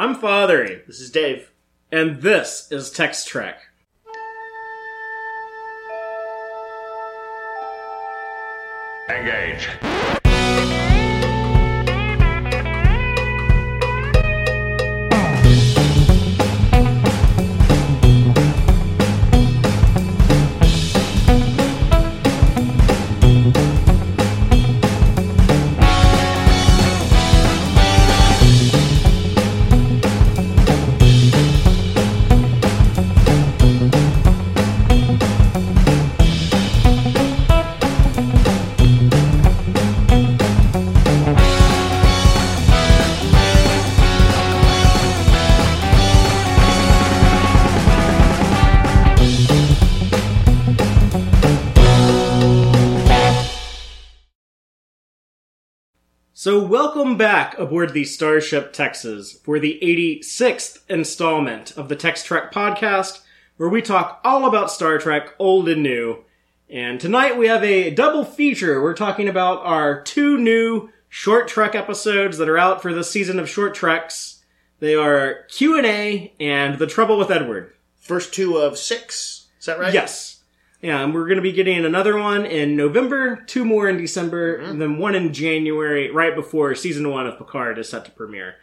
I'm Fathery, This is Dave. and this is Text Trek. Engage. So, welcome back aboard the Starship Texas for the 86th installment of the Text Trek podcast, where we talk all about Star Trek, old and new. And tonight we have a double feature. We're talking about our two new short trek episodes that are out for the season of short treks. They are Q&A and The Trouble with Edward. First two of six. Is that right? Yes. Yeah, and we're going to be getting another one in November, two more in December, and then one in January, right before season one of Picard is set to premiere.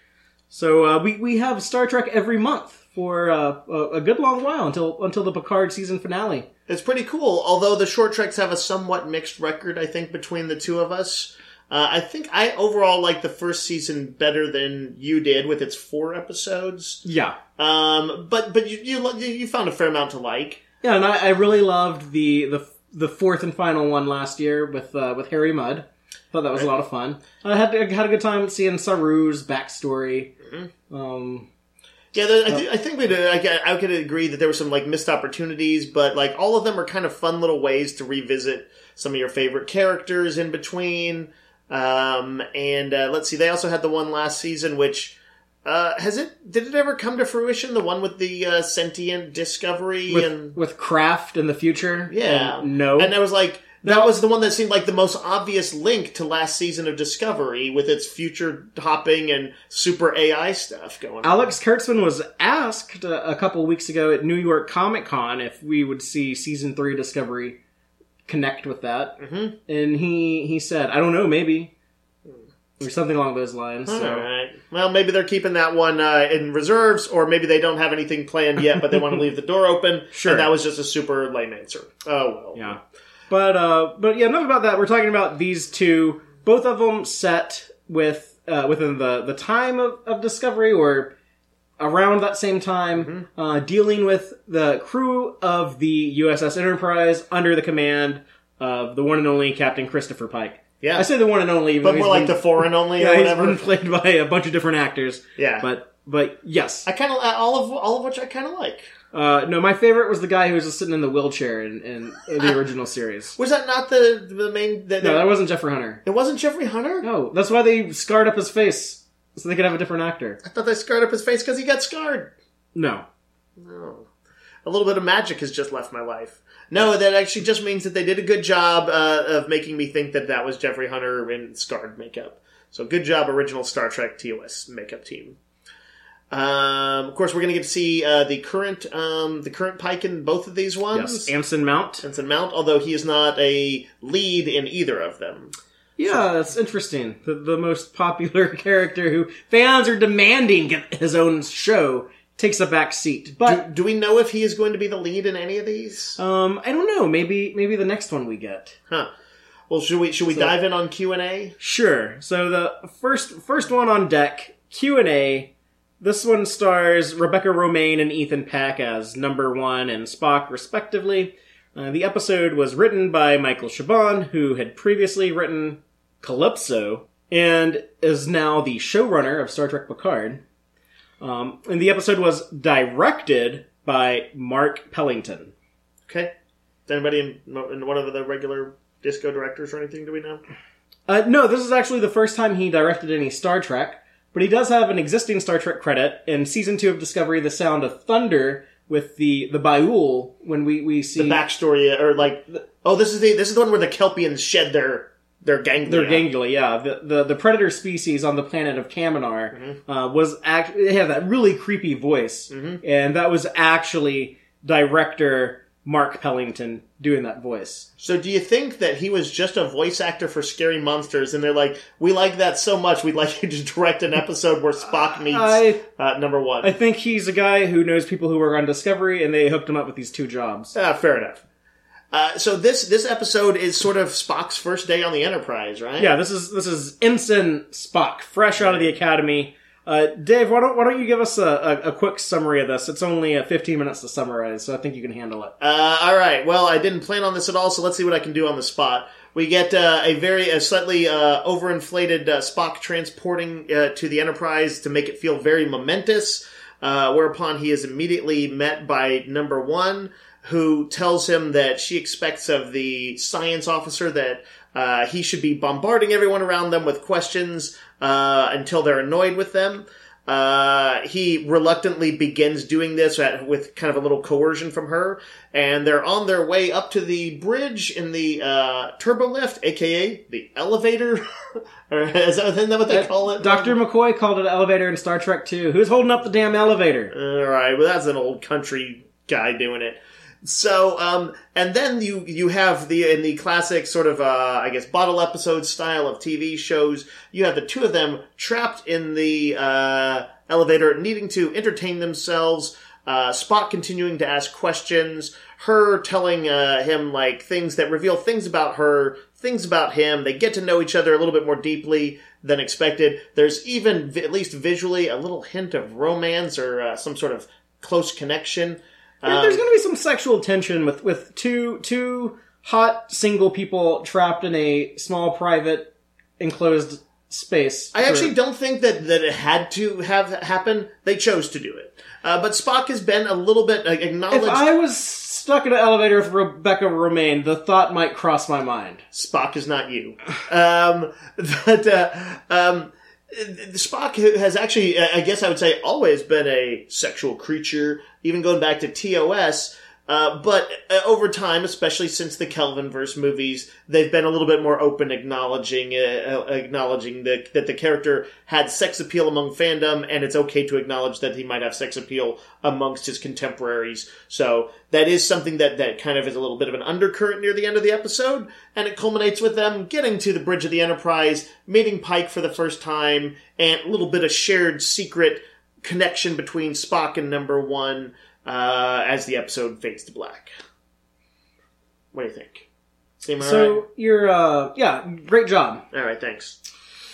So uh, we we have Star Trek every month for uh, a, a good long while until until the Picard season finale. It's pretty cool. Although the short treks have a somewhat mixed record, I think, between the two of us. Uh, I think I overall like the first season better than you did with its four episodes. Yeah, Um, but but you, you you found a fair amount to like. Yeah, and I, I really loved the the the fourth and final one last year with uh, with Harry Mudd. Thought that was a lot of fun. I had I had a good time seeing Saru's backstory. Um, Yeah, there, I, th- I think we did. I, I could agree that there were some like missed opportunities, but like all of them are kind of fun little ways to revisit some of your favorite characters in between. Um, and uh, let's see, they also had the one last season, which uh, has it? Did it ever come to fruition? The one with the uh, sentient discovery with and with Craft in the future. yeah, And no, and I was like. That No. was the one that seemed like the most obvious link to last season of Discovery with its future hopping and super AI stuff going on. Alex Kurtzman was asked uh, a couple weeks ago at New York Comic Con if we would see season three Discovery connect with that, mm-hmm. and he he said, "I don't know, maybe." Or something along those lines. So. All right. Well, maybe they're keeping that one uh, in reserves, or maybe they don't have anything planned yet, but they want to leave the door open. Sure. And that was just a super lame answer. Oh well. Yeah. But uh but yeah, enough about that. We're talking about these two, both of them set with uh within the the time of, of discovery or around that same time, uh dealing with the crew of the USS Enterprise under the command of the one and only Captain Christopher Pike. Yeah. I say the one and only, but more he's like the been- foreign only yeah, or he's whatever. been played by a bunch of different actors. Yeah. But but yes. I kind of all of all of which I kind of like. Uh no, my favorite was the guy who was just sitting in the wheelchair in, in the original series. Was that not the the main? The, No, that wasn't Jeffrey Hunter. it wasn't Jeffrey Hunter. No, that's why they scarred up his face so they could have a different actor. I thought they scarred up his face because he got scarred. No, No. A little bit of magic has just left my life. No, that actually just means that they did a good job uh, of making me think that that was Jeffrey Hunter in scarred makeup. So good job, original Star Trek TOS makeup team. Um, of course, we're going to get to see uh, the current um, the current Pike in both of these ones. yes, Anson Mount. Anson Mount, although he is not a lead in either of them. Yeah, that's interesting. The, the most popular character who fans are demanding his own show takes a back seat. But do we know if he is going to be the lead in any of these? um, I don't know. Maybe maybe the next one we get. Huh. Well, should we should we dive in on Q and A? Sure. So the first first one on deck Q and A. This one stars Rebecca Romijn and Ethan Peck as Number One and Spock, respectively. Uh, the episode was written by Michael Chabon, who had previously written Calypso and is now the showrunner of Star Trek Picard. Um, and the episode was directed by Mark Pellington. Okay. Is anybody in, in one of the regular disco directors or anything? Do we know? Uh, no, this is actually the first time he directed any Star Trek, but he does have an existing Star Trek credit in season two of Discovery: The Sound of Thunder with the the Ba'ul when we we see The backstory, or like, oh, this is the this is the one where the Kelpians shed their They're ganglia. They're ganglia, yeah. The, the the predator species on the planet of Kaminar Mm-hmm. uh, was actually they have that really creepy voice, Mm-hmm. and that was actually director Mark Pellington doing that voice. So do you think that he was just a voice actor for Scary Monsters, and they're like, we like that so much, we'd like you to direct an episode where Spock meets I uh, number one? I think he's a guy who knows people who work on Discovery, and they hooked him up with these two jobs. Ah, fair enough. Uh, so this this episode is sort of Spock's first day on the Enterprise, right? Yeah, this is this is Ensign Spock, fresh out of the academy. Uh, Dave, why don't why don't you give us a, a, a quick summary of this? It's only uh, 15 minutes to summarize, so I think you can handle it. Uh, all right. Well, I didn't plan on this at all, so let's see what I can do on the spot. We get uh, a very a slightly uh, overinflated uh, Spock transporting uh, to the Enterprise to make it feel very momentous. Uh, whereupon he is immediately met by number one, who tells him that she expects of the science officer that uh, he should be bombarding everyone around them with questions uh, until they're annoyed with them. Uh, he reluctantly begins doing this at, with kind of a little coercion from her, and they're on their way up to the bridge in the uh, turbo lift, aka the elevator. is that, isn't that what they call it? Dr. McCoy called it an elevator in Star Trek 2. Who's holding up the damn elevator? All right, well that's an old country guy doing it. So, um, and then you you have the in the classic sort of uh, I guess bottle episode style of TV shows. You have the two of them trapped in the uh, elevator, needing to entertain themselves. Uh, Spock continuing to ask questions, her telling uh, him like things that reveal things about her, things about him. They get to know each other a little bit more deeply than expected. There's even, at least visually, a little hint of romance or uh, some sort of close connection. There- There's going to be some sexual tension with, with two two hot single people trapped in a small private enclosed space. I actually don't think that, that it had to have happen. They chose to do it. Uh, but Spock has been a little bit acknowledged. If I was stuck in an elevator with Rebecca Romijn, the thought might cross my mind. Spock is not you. Um, but uh, um, Spock has actually, I guess I would say, always been a sexual creature, even going back to TOS. Uh, but uh, over time, especially since the Kelvinverse movies, they've been a little bit more open, acknowledging uh, uh, acknowledging that that the character had sex appeal among fandom, and it's okay to acknowledge that he might have sex appeal amongst his contemporaries. So that is something that that kind of is a little bit of an undercurrent near the end of the episode, and it culminates with them getting to the bridge of the Enterprise, meeting Pike for the first time, and a little bit of shared secret connection between Spock and Number One uh, as the episode fades to black. What do you think? Seem? So you're, uh, yeah, great job. All right, thanks.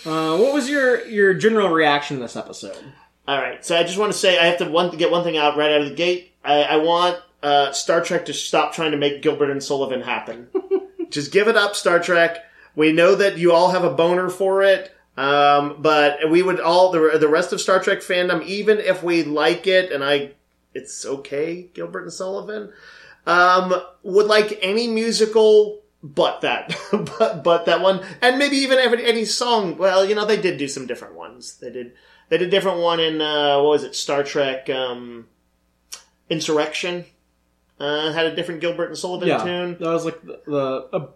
Uh, what was your your general reaction to this episode? All right, so I just want to say I have to one get one thing out right out of the gate. I, I want uh, Star Trek to stop trying to make Gilbert and Sullivan happen. just give it up, Star Trek. We know that you all have a boner for it, um, but we would all the the rest of Star Trek fandom, even if we like it, and I, it's okay, Gilbert and Sullivan, um, would like any musical but that, but but that one, and maybe even every, any song. Well, you know, they did do some different ones. They did they did a different one in uh, what was it? Star Trek um, Insurrection. Uh, had a different Gilbert and Sullivan yeah, tune. that was like the, the uh,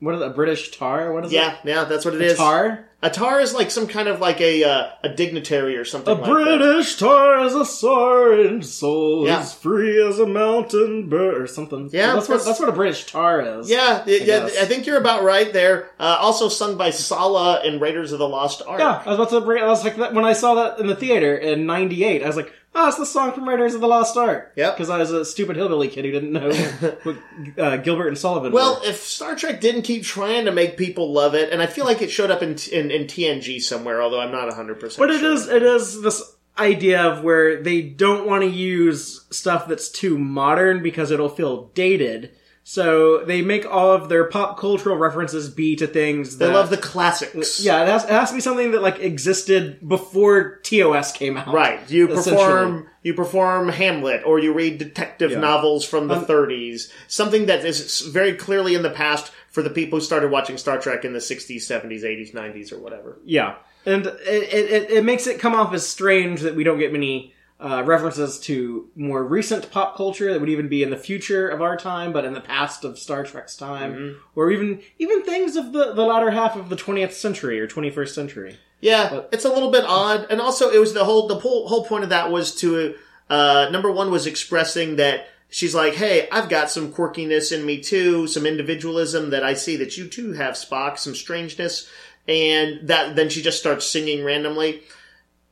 what is it, a British tar? What is Yeah, it? yeah, yeah, that's what it A is. tar? A tar is like some kind of like a uh, a dignitary or something. A like that. British tar is a soaring soul, Yeah. as free as a mountain bird, or something. Yeah, that's what that's- that's what a British tar is. Yeah, yeah, guess. I think you're about right there. Uh, also sung by Sallah in Raiders of the Lost Ark. Yeah, I was about to bring. I was like that when I saw that in the theater in '98. I was like, "Oh, it's the song from Raiders of the Lost Ark." Yep. because I was a stupid hillbilly kid who didn't know what uh, Gilbert and Sullivan. Well, were. if Star Trek didn't keep trying to make people love it, and I feel like it showed up in in, in TNG somewhere, although I'm not 100. percent but it is it is this idea of where they don't want to use stuff that's too modern because it'll feel dated. So they make all of their pop cultural references be to things that They love the classics. Yeah, it has, it has to be something that like existed before TOS came out. Right. You perform you perform Hamlet or you read detective Yeah. novels from the Um, 30s. Something that is very clearly in the past for the people who started watching Star Trek in the 60s, 70s, 80s, 90s or whatever. Yeah, and it, it, it makes it come off as strange that we don't get many uh, references to more recent pop culture that would even be in the future of our time, but in the past of Star Trek's time, Mm-hmm. or even even things of the the latter half of the 20th century or 21st century. Yeah, But- it's a little bit odd, and also it was the whole the whole, whole point of that was to uh, number one was expressing that she's like, hey, I've got some quirkiness in me too, some individualism that I see that you too have, Spock, some strangeness, and that then she just starts singing randomly.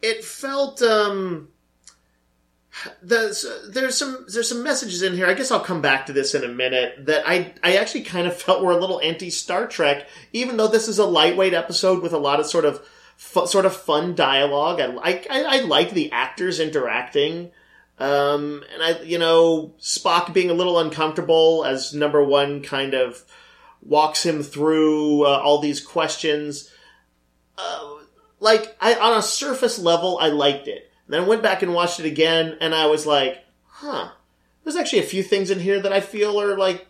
It felt um. The, there's some there's some messages in here. I guess I'll come back to this in a minute. That I I actually kind of felt were a little anti Star Trek, even though this is a lightweight episode with a lot of sort of fu- sort of fun dialogue. I like I, I like the actors interacting, um, and I you know Spock being a little uncomfortable as number one kind of walks him through uh, all these questions. Uh, like I on a surface level, I liked it. Then I went back and watched it again, and I was like, huh. There's actually a few things in here that I feel are like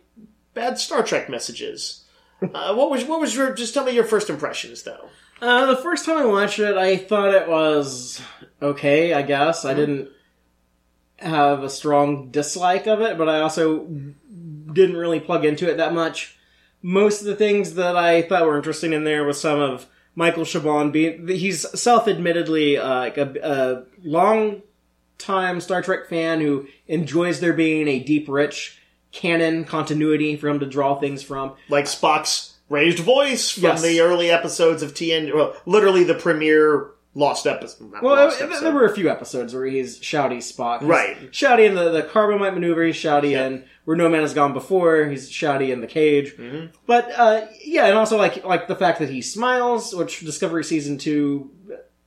bad Star Trek messages. Uh, what was what was your? Just tell me your first impressions, though. Uh, the first time I watched it, I thought it was okay. I guess I didn't have a strong dislike of it, but I also didn't really plug into it that much. Most of the things that I thought were interesting in there was some of Michael Chabon being. He's self-admittedly uh, like a, a long time Star Trek fan who enjoys there being a deep, rich canon continuity for him to draw things from. Like Spock's raised voice from Yes. the early episodes of TN. Well, literally the premiere lost episode. Well, lost episode. there were a few episodes where he's shouty Spock. He's Right. Shouty in the, the Corbomite maneuver, he's shouty Yeah. in Where No Man Has Gone Before, he's shouty in The Cage. Mm-hmm. But, uh, yeah, and also like, like the fact that he smiles, which Discovery Season 2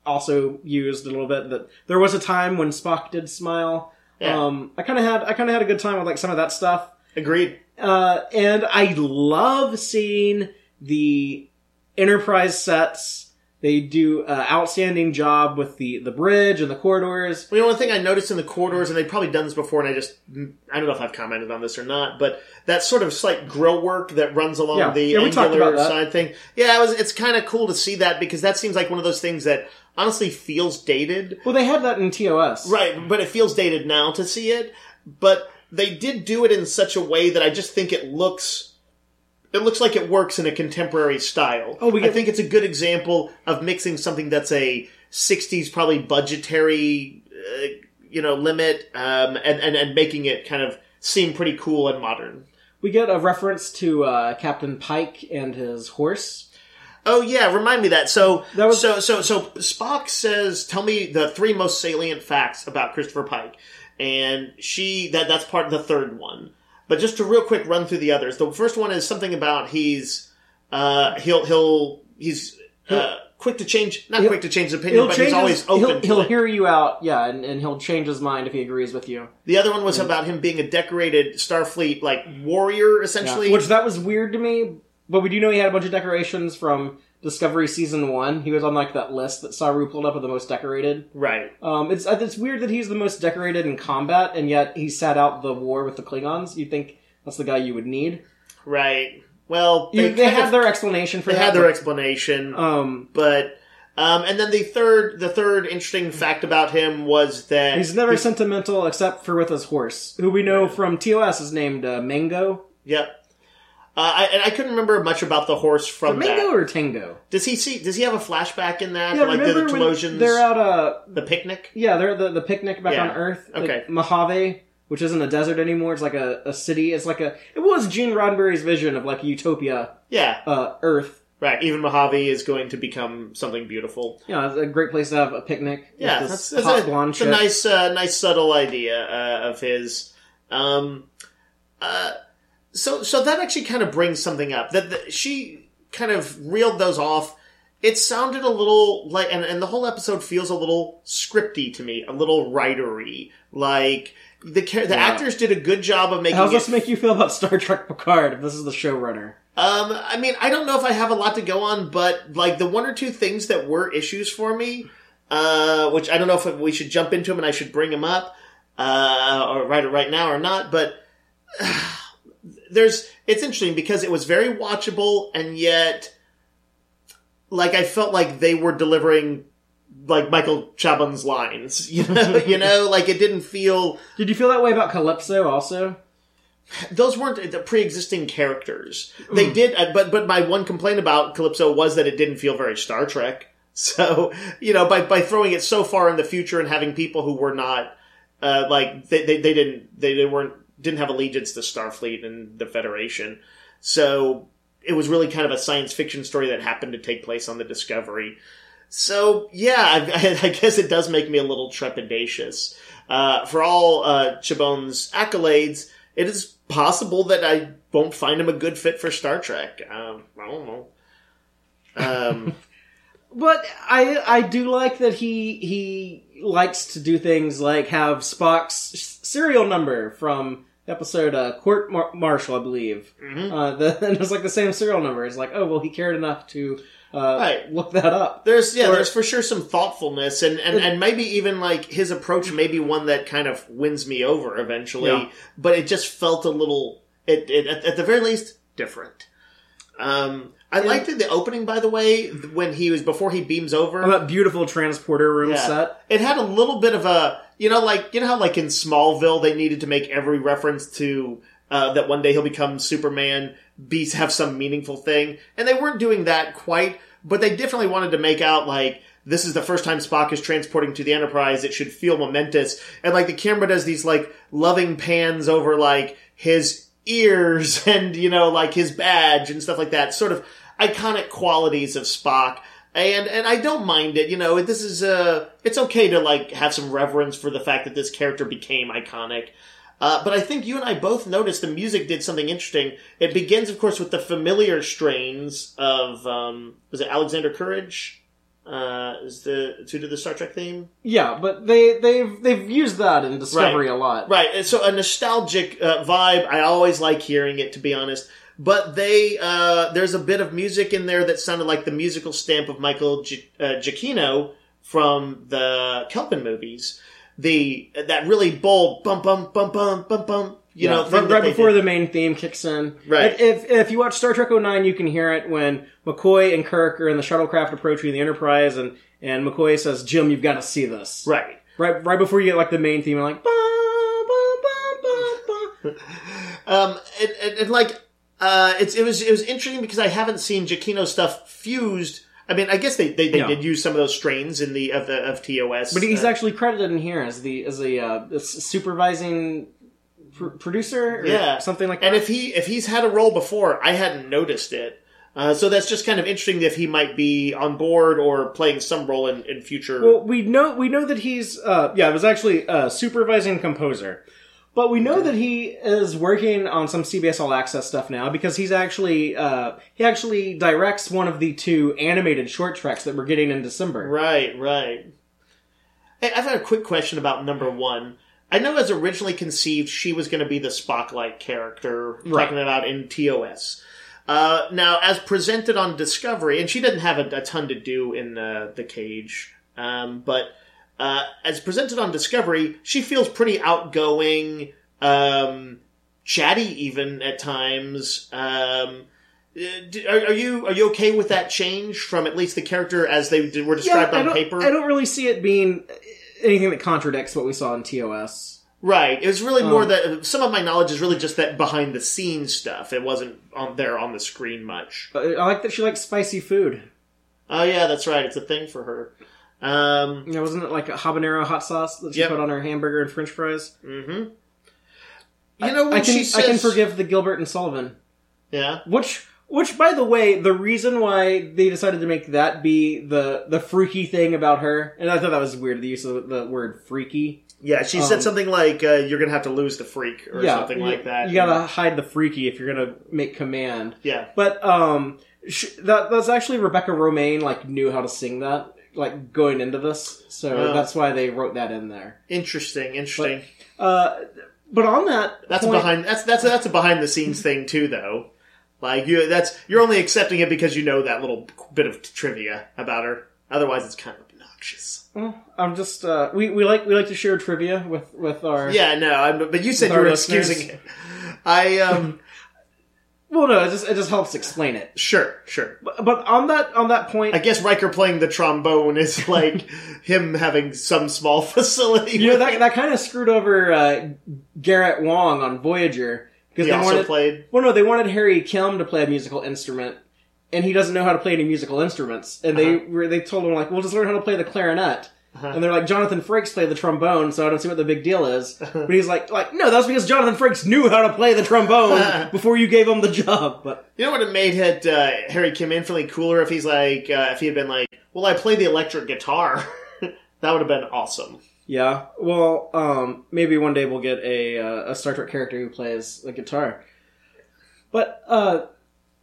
also used a little bit, that there was a time when Spock did smile. Yeah. Um, I kinda had, I kinda had a good time with like some of that stuff. Agreed. Uh, and I love seeing the Enterprise sets. They do an outstanding job with the, the bridge and the corridors. The one thing I noticed in the corridors, and they've probably done this before, and I just, mm, I don't know if I've commented on this or not, but that sort of slight grill work that runs along Yeah. the Yeah, angular side thing. Yeah, it was, it's kind of cool to see that because that seems like one of those things that honestly feels dated. Well, they had that in TOS. Right, but it feels dated now to see it. But they did do it in such a way that I just think it looks. It looks like it works in a contemporary style. Oh, we I think it's a good example of mixing something that's a '60s, probably budgetary, uh, you know, limit, um, and, and and making it kind of seem pretty cool and modern. We get a reference to uh, Captain Pike and his horse. Oh yeah, remind me that. So That was- so so so Spock says, "Tell me the three most salient facts about Christopher Pike," and she that that's part of the third one. But just to real quick run through the others. The first one is something about he's uh, he'll he'll he's uh, quick to change, not He'll- quick to change his opinion, but he's always open. He'll, he'll hear you out, yeah, and, and he'll change his mind if he agrees with you. The other one was about him being a decorated Starfleet like warrior, Yeah. essentially. Which that was weird to me, but we do know he had a bunch of decorations from Discovery season one. He was on like that list that Saru pulled up of the most decorated. right. Um, it's it's weird that he's the most decorated in combat, and yet he sat out the war with the Klingons. You think that's the guy you would need? Right. Well, You, they, they kind have of- their explanation for they that. They had their explanation. um, but um, and then the third the third interesting fact about him was that he's never sentimental except for with his horse, who we know from TOS is named uh, Mango. yep. Uh, I, and I couldn't remember much about the horse from Mango that. or Tango? Does he see? Does he have a flashback in that? Yeah, like the, the remember when Talosians, they're out uh the picnic. yeah they're the the picnic back Yeah. on Earth. like Okay. Mojave, which isn't a desert anymore. It's like a, a city. It's like a it was Gene Roddenberry's vision of like a utopia Yeah, uh, Earth. right. Even Mojave is going to become something beautiful. Yeah, it's a great place to have a picnic. Yeah, that's, that's hot a, blonde a nice, uh, nice subtle idea uh, of his. Um, uh, so, so that actually kind of brings something up that that she kind of reeled those off. It sounded a little like, and, and the whole episode feels a little scripty to me, a little writery. Like the the Yeah. actors did a good job of making. How does it this make you feel about Star Trek Picard? If this is the showrunner, Um, I mean, I don't know if I have a lot to go on, but like the one or two things that were issues for me, uh, which I don't know if we should jump into them and I should bring them up, uh, or right right now or not, but there's it's interesting because it was very watchable and yet, like I felt like they were delivering like Michael Chabon's lines. You know, you know, like it didn't feel Did you feel that way about Calypso also? those weren't the pre-existing characters. They did, uh, but but my one complaint about Calypso was that it didn't feel very Star Trek. So you know, by by throwing it so far in the future and having people who were not uh, like they, they they didn't they, they weren't didn't have allegiance to Starfleet and the Federation, so it was really kind of a science fiction story that happened to take place on the Discovery. So yeah, I, I guess it does make me a little trepidatious. Uh, for all uh, Chabon's accolades, it is possible that I won't find him a good fit for Star Trek. Um, I don't know. Um, But I I do like that he he likes to do things like have Spock's serial number from episode uh, Court Mar- Martial, I believe. Mhm. Uh, the, and it's like the same serial number. It's like, oh well, he cared enough to uh, Right. look that up. there's yeah, Or- there's for sure some thoughtfulness, and, and and maybe even like his approach may be one that kind of wins me over eventually. Yeah. But it just felt a little, it, it at, at the very least, different. Um, I liked it, the opening, by the way, when he was before he beams over. On that beautiful transporter room Yeah. set. It had a little bit of a, you know, like you know how like in Smallville they needed to make every reference to uh, that one day he'll become Superman, be have some meaningful thing, and they weren't doing that quite, but they definitely wanted to make out like this is the first time Spock is transporting to the Enterprise. It should feel momentous, and like the camera does these like loving pans over like his ears and you know like his badge and stuff like that, sort of iconic qualities of Spock and and I don't mind it. You know, this is uh it's okay to like have some reverence for the fact that this character became iconic. Uh, but I think you and I both noticed the music did something interesting. It begins, of course, with the familiar strains of um, was it Alexander Courage? Uh, is the who did the Star Trek theme? Yeah, but they they've they've used that in Discovery a lot. Right. And so a nostalgic uh, vibe. I always like hearing it, to be honest. But they, uh, there's a bit of music in there that sounded like the musical stamp of Michael Gi- uh, Giacchino from the Kelvin movies. The that really bold bum bum bum bum bum bum. You Yeah, know, right, right before did. the main theme kicks in. Right. If, if if you watch Star Trek 09, you can hear it when McCoy and Kirk are in the shuttlecraft approaching the Enterprise, and and McCoy says, "Jim, you've got to see this." right. Right, right before you get like the main theme, like, "Bum, bum, bum, bum, bum." Um, and, and, and like, uh, it's it was it was interesting because I haven't seen Giacchino stuff fused. I mean, I guess they they, they Yeah. did use some of those strains in the of the of TOS, But he's uh, actually credited in here as the as a uh, supervising pr- producer, or Yeah. something like that. And if he if he's had a role before, I hadn't noticed it. Uh, so that's just kind of interesting if he might be on board or playing some role in, in future. Well, we know we know that he's uh, yeah, it was actually a supervising composer, but we know that he is working on some CBS All Access stuff now because he's actually uh, he actually directs one of the two animated short treks that we're getting in December. right, right. Hey, I've had a quick question about number one. I know as originally conceived, she was going to be the Spock-like character Right. talking about in TOS. Uh, now, as presented on Discovery, and she didn't have a, a ton to do in uh, the cage, um, but uh, as presented on Discovery, she feels pretty outgoing, um, chatty even at times. Um, are, are you are you okay with that change from at least the character as they were described I on paper? I don't really see it being anything that contradicts what we saw in TOS. Right. It was really more Um, that some of my knowledge is really just that behind the scenes stuff. It wasn't on there on the screen much. I like that she likes spicy food. Oh yeah, that's right. It's a thing for her. Um, know, wasn't it like a habanero hot sauce that she Yep. put on her hamburger and French fries? hmm You know when I can she says, I can forgive the Gilbert and Sullivan. Yeah. Which, which, by the way, the reason why they decided to make that be the the freaky thing about her, and I thought that was weird, the use of the word freaky. Yeah, she Um, said something like, uh, "You're gonna have to lose the freak" or yeah, something you- like that. You gotta hide the freaky if you're gonna make command. Yeah. But um, sh- that that's actually Rebecca Romijn like knew how to sing that like going into this, so Oh. that's why they wrote that in there. Interesting. Interesting. Uh, but on that, that's point, a behind. That's that's that's a behind the scenes thing too, though. Like you, that's you're only accepting it because you know that little bit of trivia about her. Otherwise, it's kind of obnoxious. Well, I'm just uh, we, we like we like to share trivia with with our Yeah, no, I'm, but you said you were excusing it. I um, Well, no, it just it just helps explain it. Sure, sure. But, but on that on that point, I guess Riker playing the trombone is like him having some small facility. you know that that kind of screwed over uh, Garrett Wang on Voyager because they also wanted. played. Well, no, they wanted Harry Kim to play a musical instrument, and he doesn't know how to play any musical instruments. And they were they told him like, "Well, just learn how to play the clarinet." And they're like, Jonathan Frakes played the trombone, so I don't see what the big deal is. But he's like, like, no, that's because Jonathan Frakes knew how to play the trombone before you gave him the job. But You know what it made it, uh, Harry Kim infinitely cooler if he's like uh, if he had been like, well, I play the electric guitar. that would have been awesome. yeah, well, um, maybe one day we'll get a uh, a Star Trek character who plays the guitar. But uh,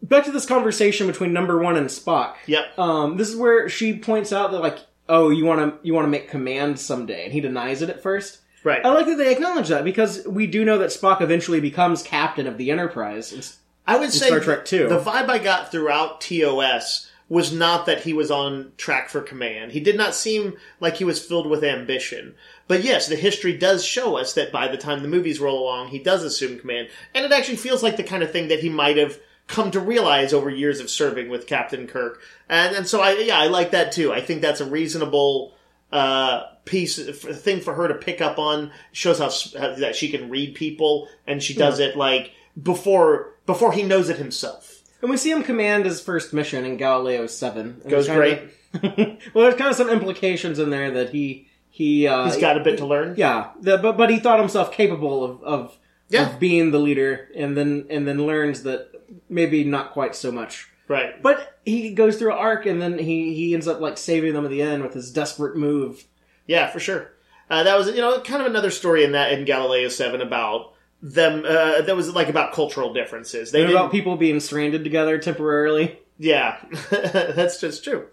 back to this conversation between Number One and Spock. Yep. Um, this is where she points out that like, oh, you want to you want to make command someday, and he denies it at first. Right. I like that they acknowledge that because we do know that Spock eventually becomes captain of the Enterprise. It's- I would say Star Trek II. The vibe I got throughout TOS was not that he was on track for command. He did not seem like he was filled with ambition. But yes, the history does show us that by the time the movies roll along, he does assume command. And it actually feels like the kind of thing that he might have come to realize over years of serving with Captain Kirk. And, and so I, yeah, I like that too. I think that's a reasonable, uh, piece, thing for her to pick up on. Shows how, how that she can read people and she does it like before, before he knows it himself. and we see him command his first mission in Galileo Seven. Goes great. well, there's kind of some implications in there that he he uh, He's got a bit to learn. yeah, the, but but he thought himself capable of of, Yeah. of being the leader, and then and then learns that maybe not quite so much. Right. But he goes through an arc, and then he he ends up like saving them at the end with his desperate move. Yeah, for sure. Uh, that was, you know, kind of another story in that in Galileo Seven about them. Uh, that was like about cultural differences. They And about people being stranded together temporarily. yeah, that's just true.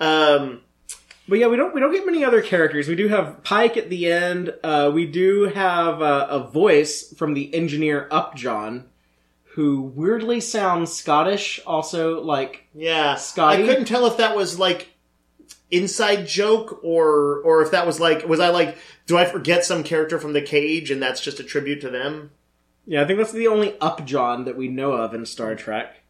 Um, But yeah, we don't we don't get many other characters. We do have Pike at the end. Uh, we do have uh, a voice from the engineer Upjohn, who weirdly sounds Scottish. Also, like yeah, Scotty? I couldn't tell if that was like inside joke or or if that was like was I like do I forget some character from the cage and that's just a tribute to them? yeah, I think that's the only Upjohn that we know of in Star Trek.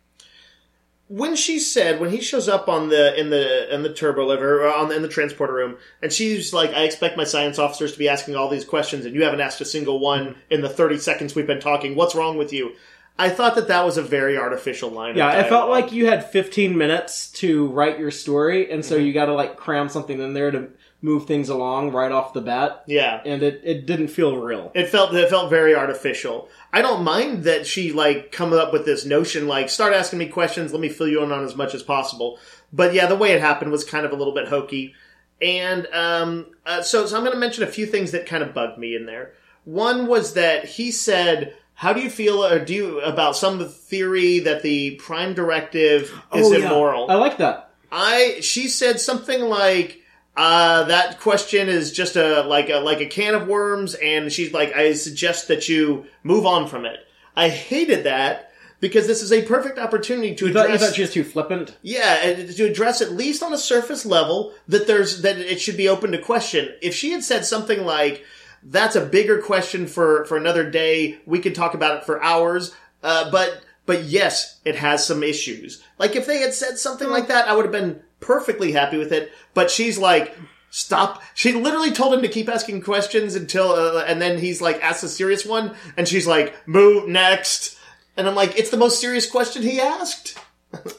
when she said when he shows up on the in the in the turbo liver or on the, in the transporter room and she's like i expect my science officers to be asking all these questions and you haven't asked a single one in the 30 seconds we've been talking what's wrong with you i thought that that was a very artificial line Yeah, it felt like you had 15 minutes to write your story, and so you got to like cram something in there to move things along right off the bat, yeah. And it, it didn't feel real. it felt it felt very artificial. I don't mind that she like come up with this notion like start asking me questions let me fill you in on as much as possible. But yeah the way it happened was kind of a little bit hokey. And um, uh, so, so i'm going to mention a few things that kind of bugged me in there. One was that he said how do you feel or do you about some theory that the prime directive is Oh, yeah. immoral I like that. I she said something like uh, that question is just a like a like a can of worms, and she's like, I suggest that you move on from it. I hated that because this is a perfect opportunity to You thought, you address thought she was too flippant. yeah, to address at least on a surface level that there's that it should be open to question. If she had said something like, "That's a bigger question for for another day. We could talk about it for hours," uh, but but yes, it has some issues. Like if they had said something like that, I would have been perfectly happy with it. But she's like. Stop. She literally told him to keep asking questions until, uh, and then he's like, asks a serious one, and she's like, move next. And I'm like, it's the most serious question he asked.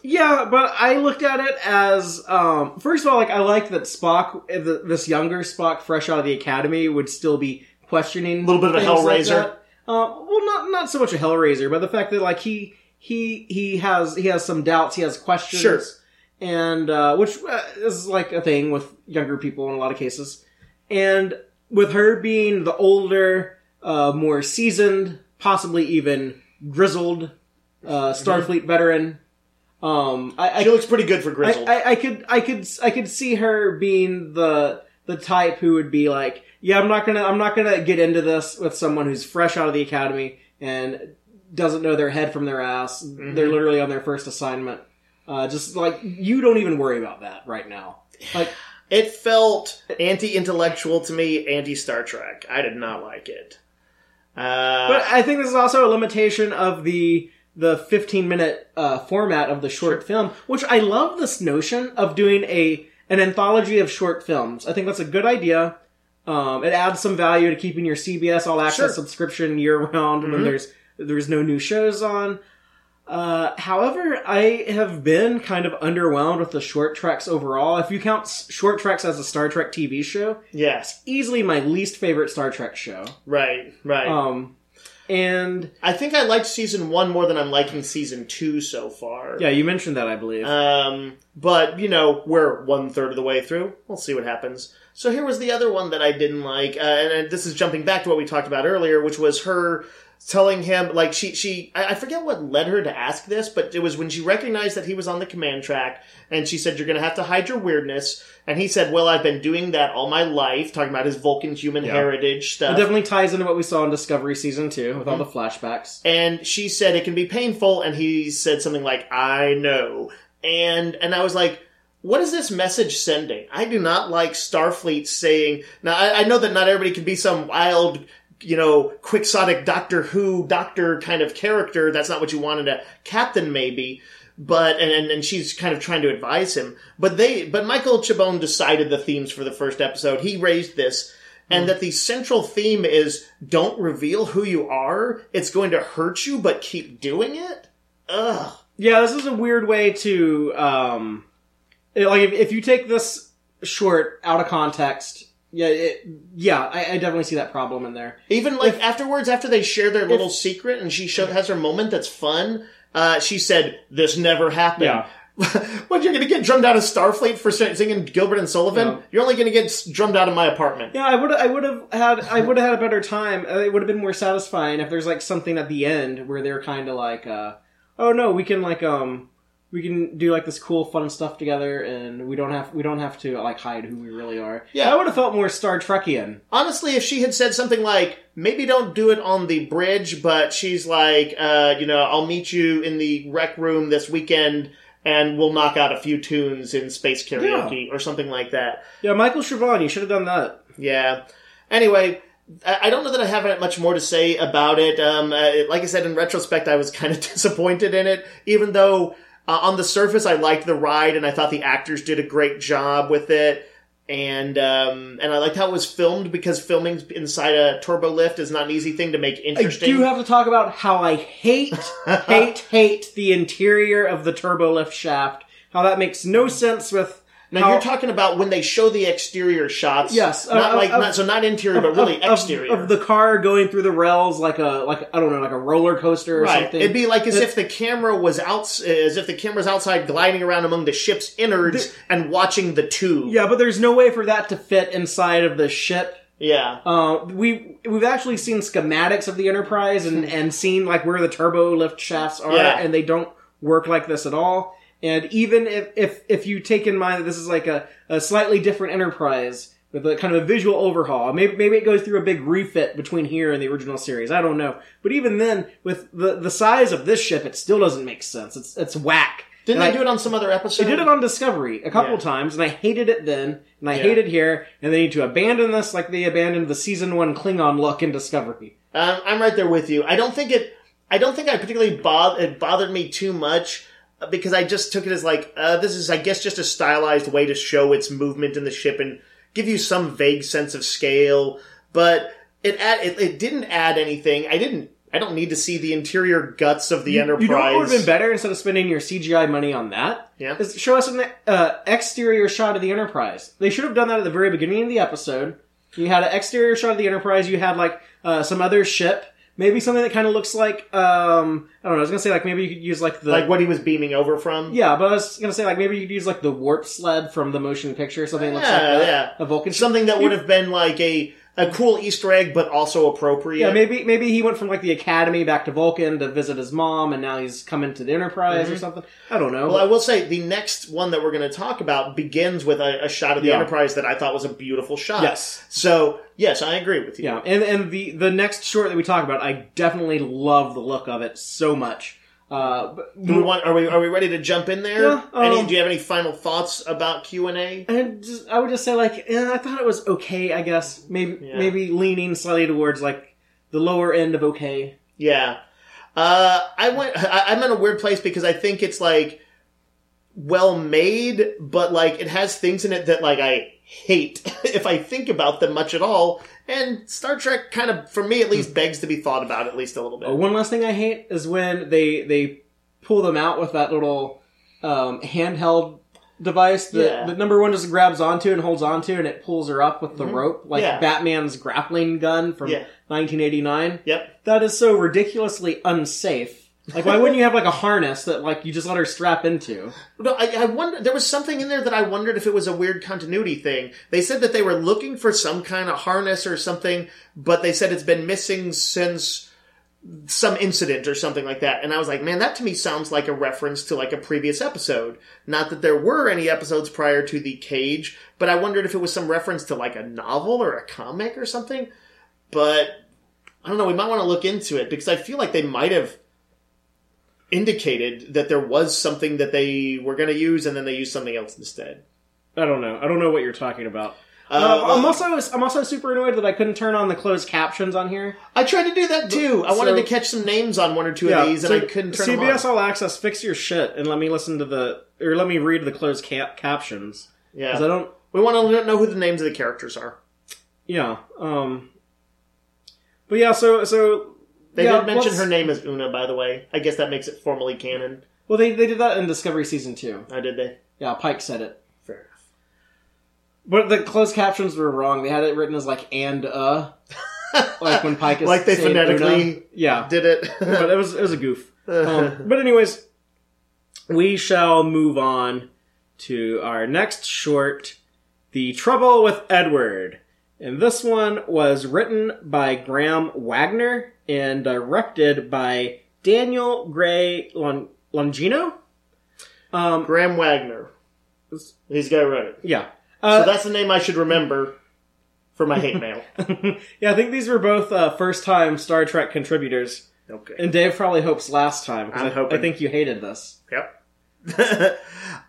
Yeah, but I looked at it as um, first of all, like I like that Spock, this younger Spock, fresh out of the academy, would still be questioning a Little bit of a Hellraiser. uh, well, not not so much a Hellraiser, but the fact that like he he he has he has some doubts, he has questions, Sure. and uh, which uh, is like a thing with younger people in a lot of cases, and with her being the older, uh, more seasoned, possibly even grizzled uh, Starfleet veteran. Um, I, I She looks pretty good for Grizzle. I, I, I could I could I could see her being the the type who would be like, yeah, I'm not gonna I'm not gonna get into this with someone who's fresh out of the academy and doesn't know their head from their ass. They're literally on their first assignment. Uh, just like you don't even worry about that right now. Like It felt anti-intellectual to me, anti-Star Trek. I did not like it. Uh, But I think this is also a limitation of the the 15 minute uh, format of the short film, which I love this notion of doing a an anthology of short films. I think that's a good idea. Um, it adds some value to keeping your CBS All Access Sure. Mm-hmm. subscription year round when there's there's no new shows on. Uh, however, I have been kind of underwhelmed with the short treks overall. If you count short treks as a Star Trek TV show, Yes, easily my least favorite Star Trek show. right, right. Um, and I think I liked season one more than I'm liking season two so far. yeah, you mentioned that, I believe. Um, but you know, we're one third of the way through. We'll see what happens. So here was the other one that I didn't like, uh, and this is jumping back to what we talked about earlier, which was her telling him like she she I forget what led her to ask this, but it was when she recognized that he was on the command track, and she said, "You're going to have to hide your weirdness." And he said, "Well, I've been doing that all my life," talking about his Vulcan human heritage it stuff. definitely ties into what we saw in Discovery season two with all the mm-hmm. flashbacks. and she said it can be painful and he said something like i know and and i was like what is this message sending i do not like starfleet saying now i, I know that not everybody can be some wild you know quixotic doctor who doctor kind of character that's not what you wanted a captain maybe but and, and she's kind of trying to advise him but they but michael chabon decided the themes for the first episode he raised this and that the central theme is don't reveal who you are. It's going to hurt you, but keep doing it. Ugh. Yeah, this is a weird way to um, like if, if you take this short out of context. Yeah, it, yeah, I, I definitely see that problem in there. Even like afterwards, after they share their little secret, and she show, has her moment that's fun. Uh, she said, "This never happened." Yeah. what you're going to get drummed out of Starfleet for singing Gilbert and Sullivan? Yeah. You're only going to get drummed out of my apartment. Yeah, I would I would have had I would have had a better time. Uh, It would have been more satisfying if there's like something at the end where they're kind of like, uh, oh no, we can like um we can do like this cool fun stuff together, and we don't have we don't have to like hide who we really are. Yeah. I would have felt more Star Trekian. Honestly, if she had said something like, maybe don't do it on the bridge, but she's like, uh, you know, I'll meet you in the rec room this weekend and we'll knock out a few tunes in space karaoke or something like that. Yeah, Michael Chabon, you should have done that. Yeah. Anyway, I I don't know that I have much more to say about it. Um, uh, like I said, in retrospect, I was kind of disappointed in it, even though uh, on the surface I liked the ride and I thought the actors did a great job with it. And um, and I liked how it was filmed because filming inside a turbo lift is not an easy thing to make I interesting. do have to talk about how I hate, hate, hate the interior of the turbo lift shaft. How that makes no sense with. Now how- you're talking about when they show the exterior shots. Yes, not uh, like of- not, so not interior, but really exterior. of, the car going through the rails like a like I don't know like a roller coaster or Right. something. It'd be like as if the camera was out, as if the camera's outside gliding around among the ship's innards and watching the tube. yeah, but there's no way for that to fit inside of the ship. Yeah. Uh, we we've actually seen schematics of the Enterprise and and seen like where the turbo lift shafts are, Yeah. and they don't work like this at all. And even if if if you take in mind that this is like a, a slightly different Enterprise with a kind of a visual overhaul, maybe maybe it goes through a big refit between here and the original series. I don't know, but even then, with the the size of this ship, it still doesn't make sense. It's it's whack. Didn't And they I- do it on some other episode? they did it on Discovery a couple Yeah. times, and I hated it then, and I Yeah. hate it here, and they need to abandon this like they abandoned the season one Klingon look in Discovery. Um, I'm right there with you. I don't think it. I don't think I particularly both it bothered me too much because I just took it as like uh, this is, I guess, just a stylized way to show its movement in the ship and give you some vague sense of scale. But it add it, it didn't add anything. I didn't. I don't need to see the interior guts of the Enterprise. You know what would have been better instead of spending your CGI money on that? Yeah. Is show us an uh, exterior shot of the Enterprise. They should have done that at the very beginning of the episode. You had an exterior shot of the Enterprise. You had like uh, some other ship, maybe something that kind of looks like um, I don't know. I was gonna say like maybe you could use like the like what he was beaming over from. yeah, but I was gonna say like maybe you could use like the warp sled from the motion picture, something that looks like Yeah, that. yeah. a Vulcan. Something that would have been like a a cool Easter egg, but also appropriate. Yeah, maybe maybe he went from like the academy back to Vulcan to visit his mom, and now he's coming to the Enterprise or something. I don't know. Mm-hmm. Well, I will say the next one that we're going to talk about begins with a, a shot of the Yeah. Enterprise that I thought was a beautiful shot. Yes. So yes, I agree with you. yeah, and and the the next short that we talk about, I definitely love the look of it so much. Uh, but, Do we want? Are we? Are we ready to jump in there? Yeah, Any, um, do you have any final thoughts about Q and A? I would just say like eh, I thought it was okay. I guess maybe Yeah. maybe leaning slightly towards like the lower end of okay. Yeah. Uh, I went. I, I'm in a weird place because I think it's like well made, but like it has things in it that like I hate if I think about them much at all. And Star Trek kind of, for me at least, begs to be thought about at least a little bit. Oh, one last thing I hate is when they they pull them out with that little um, handheld device that, Yeah. that number one just grabs onto and holds onto, and it pulls her up with the rope, like Mm-hmm. Yeah. Batman's grappling gun from Yeah. 1989. Yep. That is so ridiculously unsafe. Like, why wouldn't you have like a harness that like you just let her strap into? No, I, I wonder. There was something in there that I wondered if it was a weird continuity thing. They said that they were looking for some kind of harness or something, but they said it's been missing since some incident or something like that. And I was like, man, that to me sounds like a reference to like a previous episode. Not that there were any episodes prior to the cage, but I wondered if it was some reference to like a novel or a comic or something. But I don't know. We might want to look into it because I feel like they might have indicated that there was something that they were going to use and then they used something else instead. I don't know. I don't know what you're talking about. Uh, Uh, I'm also I'm also super annoyed that I couldn't turn on the closed captions on here. I tried to do that too. I wanted to catch some names on one or two of these, and so I couldn't turn CBS them on. All Access, fix your shit and let me listen to the or let me read the closed cap- captions. 'Cause I don't. we want to know who the names of the characters are. Yeah. Um. But yeah, so so They yeah, did mention her name as Una, by the way. I guess that makes it formally canon. Well, they they did that in Discovery season two. Oh, did they? Yeah, Pike said it. Fair enough. But the closed captions were wrong. They had it written as like and uh, like when Pike is Like they phonetically Una. Yeah, Did it? but it was it was a goof. Um, but anyways, we shall move on to our next short, "The Trouble with Edward," and this one was written by Graham Wagner and directed by Daniel Gray Lon- Longino. Um, Graham Wagner. He's got it. yeah. So Uh, that's the name I should remember for my hate mail. yeah, I think these were both uh, first-time Star Trek contributors, Okay. and Dave probably hopes last time. 'cause I'm I, hoping. I think you hated this. Yep.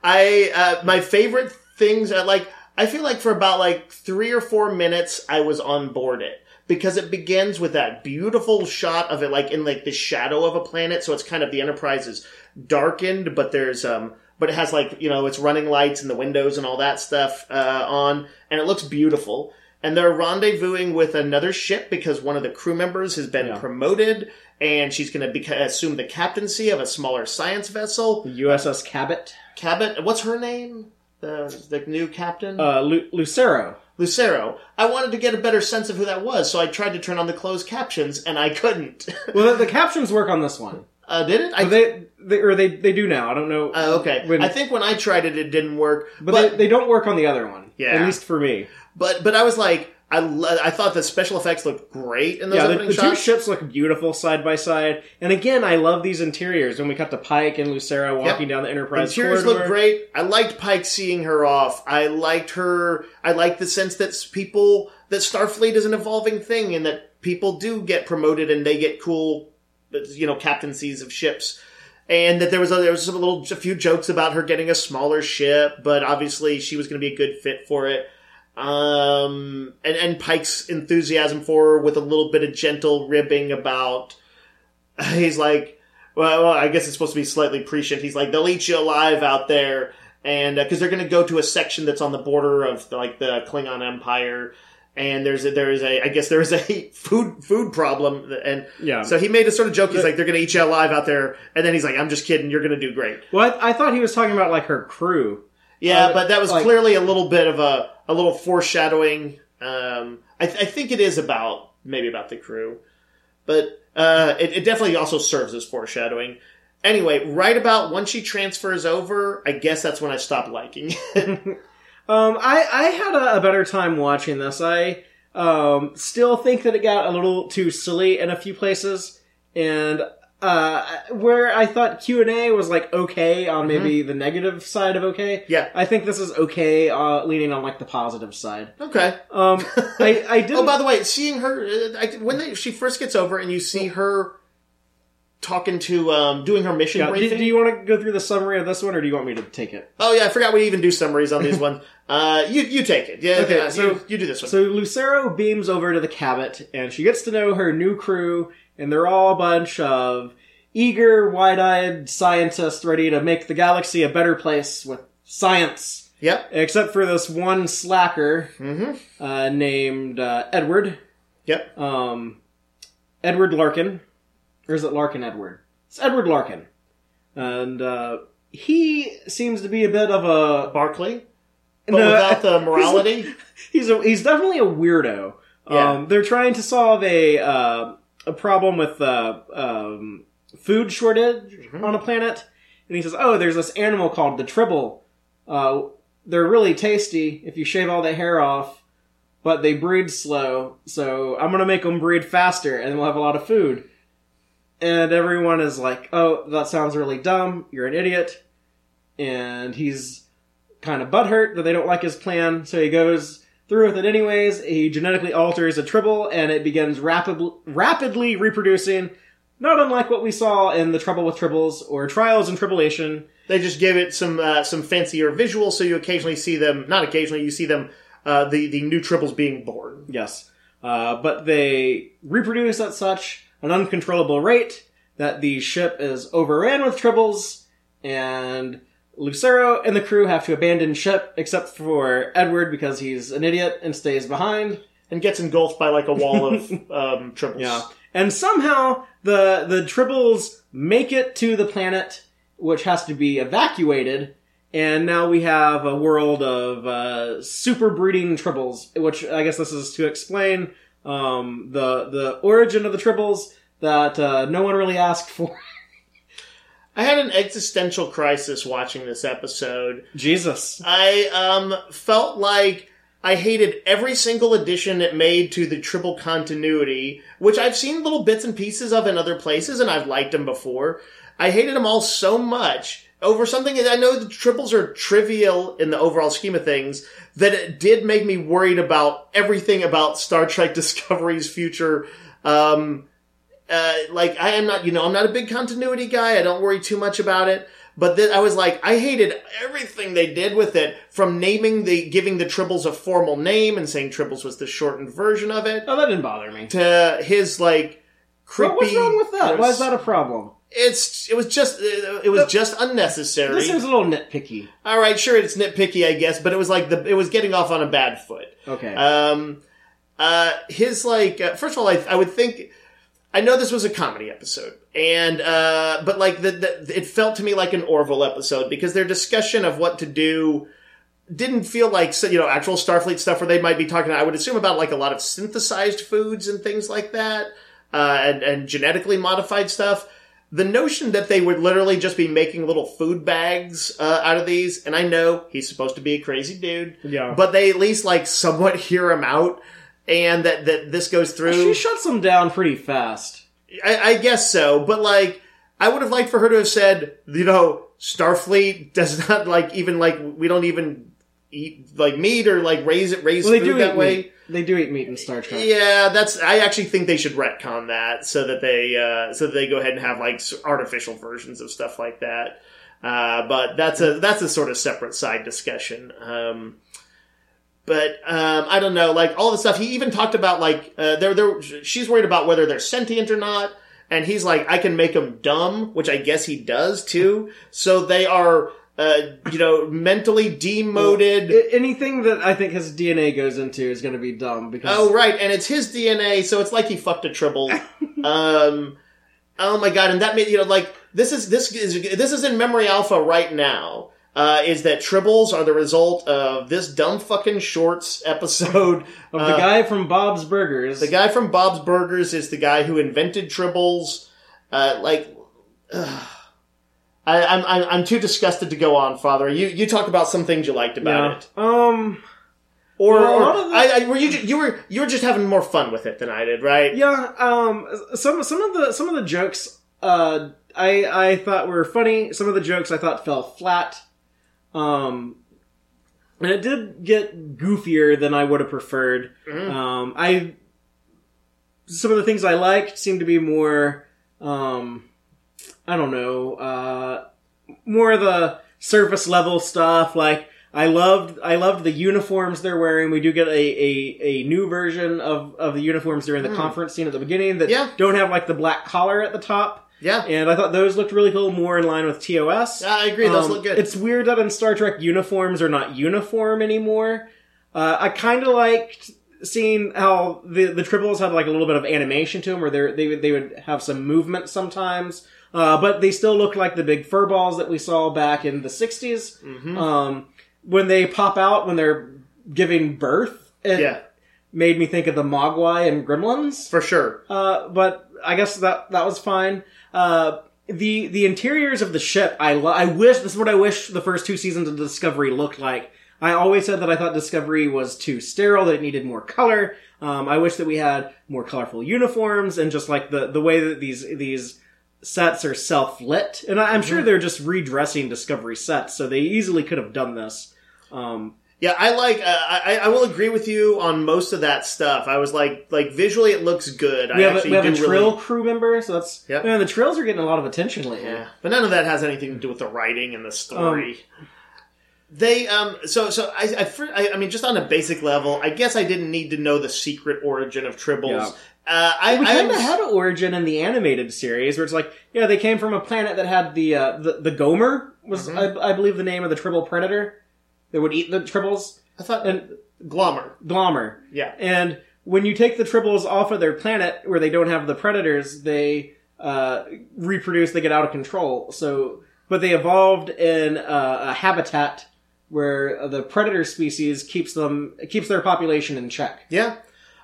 I uh, my favorite things are like I feel like for about like three or four minutes I was on board it because it begins with that beautiful shot of it like in like the shadow of a planet, so it's kind of the Enterprise is darkened, but there's um but it has like you know it's running lights and the windows and all that stuff uh, on, and it looks beautiful. And they're rendezvousing with another ship because one of the crew members has been Yeah. promoted, and she's going to beca- assume the captaincy of a smaller science vessel. the USS Cabot, Cabot, what's her name? The the new captain, uh, Lu- Lucero. Lucero. I wanted to get a better sense of who that was, so I tried to turn on the closed captions, and I couldn't. Well, the, the captions work on this one. uh, did it? I, they, they or they they do now. I don't know. uh, okay. when- I think when I tried it, it didn't work. but, But they, they don't work on the other one. Yeah. at least for me. but but I was like, I I thought the special effects looked great in those Yeah, the, the two ships look beautiful side by side. And again, I love these interiors. When we cut to Pike and Lucero walking down the Enterprise Interiors corridor. look great. I liked Pike seeing her off. I liked her. I liked the sense that people that Starfleet is an evolving thing, and that people do get promoted and they get cool, uh, you know, captaincies of ships. And that there was a, there was some little a few jokes about her getting a smaller ship, but obviously she was going to be a good fit for it. Um, and and Pike's enthusiasm for her with a little bit of gentle ribbing about. He's like, well, well, I guess it's supposed to be slightly prescient. He's like, they'll eat you alive out there, and because they're going to go to a section that's on the border of like the Klingon Empire, and there's a, there is a I guess there is a food food problem, and Yeah. So he made a sort of joke. He's like, they're going to eat you alive out there, and then he's like, I'm just kidding. You're going to do great. Well, I, I thought he was talking about like her crew. Yeah, Uh, but that was like- clearly a little bit of a a little foreshadowing. Um, I, th- I think it is about maybe about the crew, but uh, it, it definitely also serves as foreshadowing. Anyway, right about when she transfers over, I guess that's when I stopped liking. it. Um, I, I had a, a better time watching this. I um, still think that it got a little too silly in a few places, and uh, where I thought Q and A was like okay on maybe the negative side of okay. Mm-hmm. Yeah. I think this is okay, uh, leaning on like the positive side. okay. Um, I I did. Oh, by the way, seeing her uh, I, when they, she first gets over and you see her talking to um, doing her mission yeah, do, briefing. do you want to go through the summary of this one, or do you want me to take it? oh yeah, I forgot we even do summaries on these ones. Uh, you you take it. Yeah. Okay, uh, so- you, you do this one. So Lucero beams over to the Cabot, and she gets to know her new crew, and they're all a bunch of eager, wide-eyed scientists ready to make the galaxy a better place with science. Yep. Except for this one slacker Mm-hmm. uh, named uh, Edward. Yep. Um, Edward Larkin. Or is it Larkin Edward? It's Edward Larkin. And uh, he seems to be a bit of a. Barclay, but No, without the morality. He's a, he's definitely a weirdo. Yeah. Um, they're trying to solve a uh, a problem with uh, um, food shortage Mm-hmm. on a planet, and he says, "Oh, there's this animal called the tribble. Uh, they're really tasty if you shave all the hair off, but they breed slow. So I'm gonna make them breed faster, and we'll have a lot of food." And everyone is like, "Oh, that sounds really dumb. You're an idiot." And he's kind of butthurt that they don't like his plan, so he goes through with it anyways. He genetically alters a tribble, and it begins rapid, rapidly reproducing, not unlike what we saw in the Trouble with Tribbles or Trials and Tribulation. They just give it some uh, some fancier visuals, so you occasionally see them. Not occasionally, you see them. Uh, the the new tribbles being born. Yes, uh, but they reproduce at such an uncontrollable rate that the ship is overran with tribbles, and Lucero and the crew have to abandon ship, except for Edward because he's an idiot and stays behind. and gets engulfed by like a wall of um, tribbles. Yeah. And somehow the the tribbles make it to the planet, which has to be evacuated. And now we have a world of uh, super breeding tribbles, which I guess this is to explain um, the the origin of the tribbles that uh, no one really asked for. I had an existential crisis watching this episode. Jesus. I um felt like I hated every single addition it made to the tribble continuity, which I've seen little bits and pieces of in other places, and I've liked them before. I hated them all so much over something that I know the tribbles are trivial in the overall scheme of things, that it did make me worried about everything about Star Trek Discovery's future. Um, uh, like I am not, you know, I'm not a big continuity guy. I don't worry too much about it. But then I was like, I hated everything they did with it, from naming the, giving the Tribbles a formal name and saying Tribbles was the shortened version of it, Oh, that didn't bother me. to his like creepy. What- What's wrong with that? Why is that a problem? It's it was just it was just unnecessary. This seems a little nitpicky. All right, sure, it's nitpicky, I guess, but it was like the it was getting off on a bad foot. Okay. Um, uh, his like uh, first of all, I, I would think I know this was a comedy episode, and uh, but like the, the it felt to me like an Orville episode because their discussion of what to do didn't feel like you know actual Starfleet stuff where they might be talking. I would assume about like a lot of synthesized foods and things like that, uh, and and genetically modified stuff. The notion that they would literally just be making little food bags uh, out of these, and I know he's supposed to be a crazy dude, Yeah. but they at least like somewhat hear him out, and that that this goes through. she shuts him down pretty fast. I, I guess so, but like, I would have liked for her to have said, you know, Starfleet does not like even like we don't even eat like meat or like raise it raise Well, they food do that eat way. They do eat meat in Star Trek. Yeah, that's. I actually think they should retcon that so that they uh, so that they go ahead and have like artificial versions of stuff like that. Uh, but that's a that's a sort of separate side discussion. Um, but um, I don't know, like all the stuff. He even talked about like uh, they're, they're she's worried about whether they're sentient or not, and he's like, I can make them dumb, which I guess he does too. So they are, uh, you know, mentally demoted. I- Anything that I think his DNA goes into is going to be dumb because Oh right, and it's his DNA, so it's like he fucked a tribble. um, oh my god, and that made you know like this is this is this is in Memory Alpha right now. Uh, is that tribbles are the result of this dumb fucking shorts episode of uh, the guy from Bob's Burgers. The guy from Bob's Burgers is the guy who invented tribbles. Uh, like, ugh. I, I'm, I'm I'm too disgusted to go on, Father. You you talk about some things you liked about yeah. it, Um. or, Well, or the- I, I, were you you were you were just having more fun with it than I did, right? Yeah. Um. Some some of the some of the jokes. Uh. I I thought were funny. Some of the jokes I thought fell flat. Um. And it did get goofier than I would have preferred. Mhm. Um. I. Some of the things I liked seemed to be more. Um. I don't know. Uh. More of the surface level stuff. Like I loved. I loved the uniforms they're wearing. We do get a a, a new version of of the uniforms during the conference scene at the beginning that Yeah. don't have like the black collar at the top. Yeah. and I thought those looked really cool, more in line with TOS. Yeah, I agree. Those Um, look good. It's weird that in Star Trek uniforms are not uniform anymore. Uh, I kind of liked seeing how the the tribbles had like a little bit of animation to them, where they they would they would have some movement sometimes. Uh, but they still look like the big fur balls that we saw back in the 60s. Mm-hmm. Um, when they pop out when they're giving birth, it yeah, made me think of the Mogwai and Gremlins. for sure. Uh, but I guess that that was fine. Uh, the the interiors of the ship, I lo- I wish this is what I wish the first two seasons of Discovery looked like. I always said that I thought Discovery was too sterile; that it needed more color. Um, I wish that we had more colorful uniforms and just like the the way that these these sets are self lit. And I'm sure they're just redressing Discovery sets, so they easily could have done this. Um, Yeah, I like. Uh, I, I will agree with you on most of that stuff. I was like, like visually, it looks good. we I have, a, actually we have a Trill really. crew member, so that's yeah. man. The Trills are getting a lot of attention lately. Yeah, but none of that has anything to do with the writing and the story. Um, they um so so I, I I I mean just on a basic level I guess I didn't need to know the secret origin of tribbles. Yeah. Uh, I we kind of had an origin in the animated series where it's like, yeah, they came from a planet that had the uh, the, the Gomer was Mm-hmm. I, I believe the name of the tribble predator that would eat the tribbles I thought and Glommer. Glomer. Yeah. And when you take the tribbles off of their planet where they don't have the predators, they uh, reproduce. They get out of control. So, but they evolved in uh, a habitat where the predator species keeps them keeps their population in check. Yeah.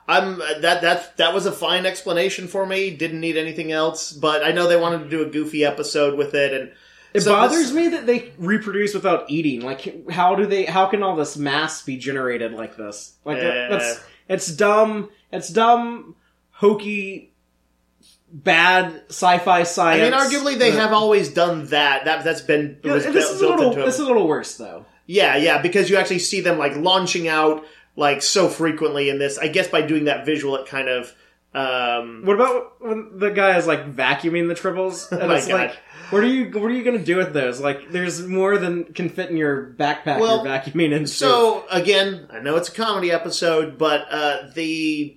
I'm that that that was a fine explanation for me. Didn't need anything else, but I know they wanted to do a goofy episode with it, and It so bothers this- me that they reproduce without eating. Like, how do they? How can all this mass be generated like this? Like, that- that's it's dumb. It's dumb, hokey, bad sci-fi science. I mean, arguably they have always done that. That that's been Yeah, was this built, is a little. into This is a little worse though. Yeah, yeah, because you actually see them like launching out like so frequently in this. I guess by doing that visual, it kind of um, What about when the guy is like vacuuming the tribbles? And my it's God. like, what are you? What are you going to do with those? Like, there's more than can fit in your backpack. Well, you're vacuuming into. So again, I know it's a comedy episode, but uh, the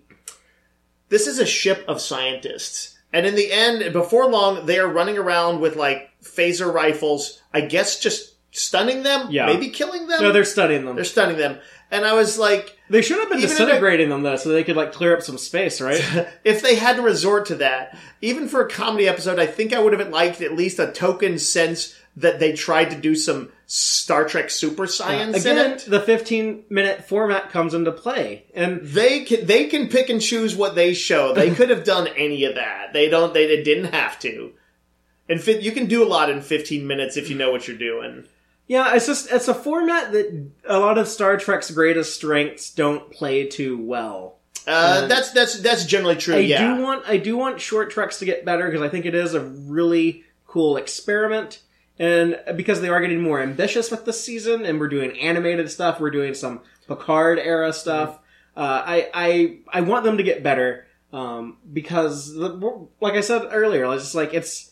this is a ship of scientists, and in the end, before long, they are running around with like phaser rifles. I guess just stunning them, Yeah. maybe killing them. no, they're stunning them. They're stunning them, and I was like, They should have been Even disintegrating them though, so they could like clear up some space, right? if they had to resort to that, even for a comedy episode, I think I would have liked at least a token sense that they tried to do some Star Trek super science in Again, the 15 minute format comes into play, and They can they can pick and choose what they show. They could have done any of that. They don't. They, they didn't have to. And you can do a lot in 15 minutes if you know what you're doing. Yeah, it's just it's a format that a lot of Star Trek's greatest strengths don't play too well. Uh, that's that's that's generally true. I yeah. do want I do want short treks to get better because I think it is a really cool experiment. And because they are getting more ambitious with this season, and we're doing animated stuff, we're doing some Picard era stuff. Uh, I I I want them to get better um, because, the, like I said earlier, it's just like it's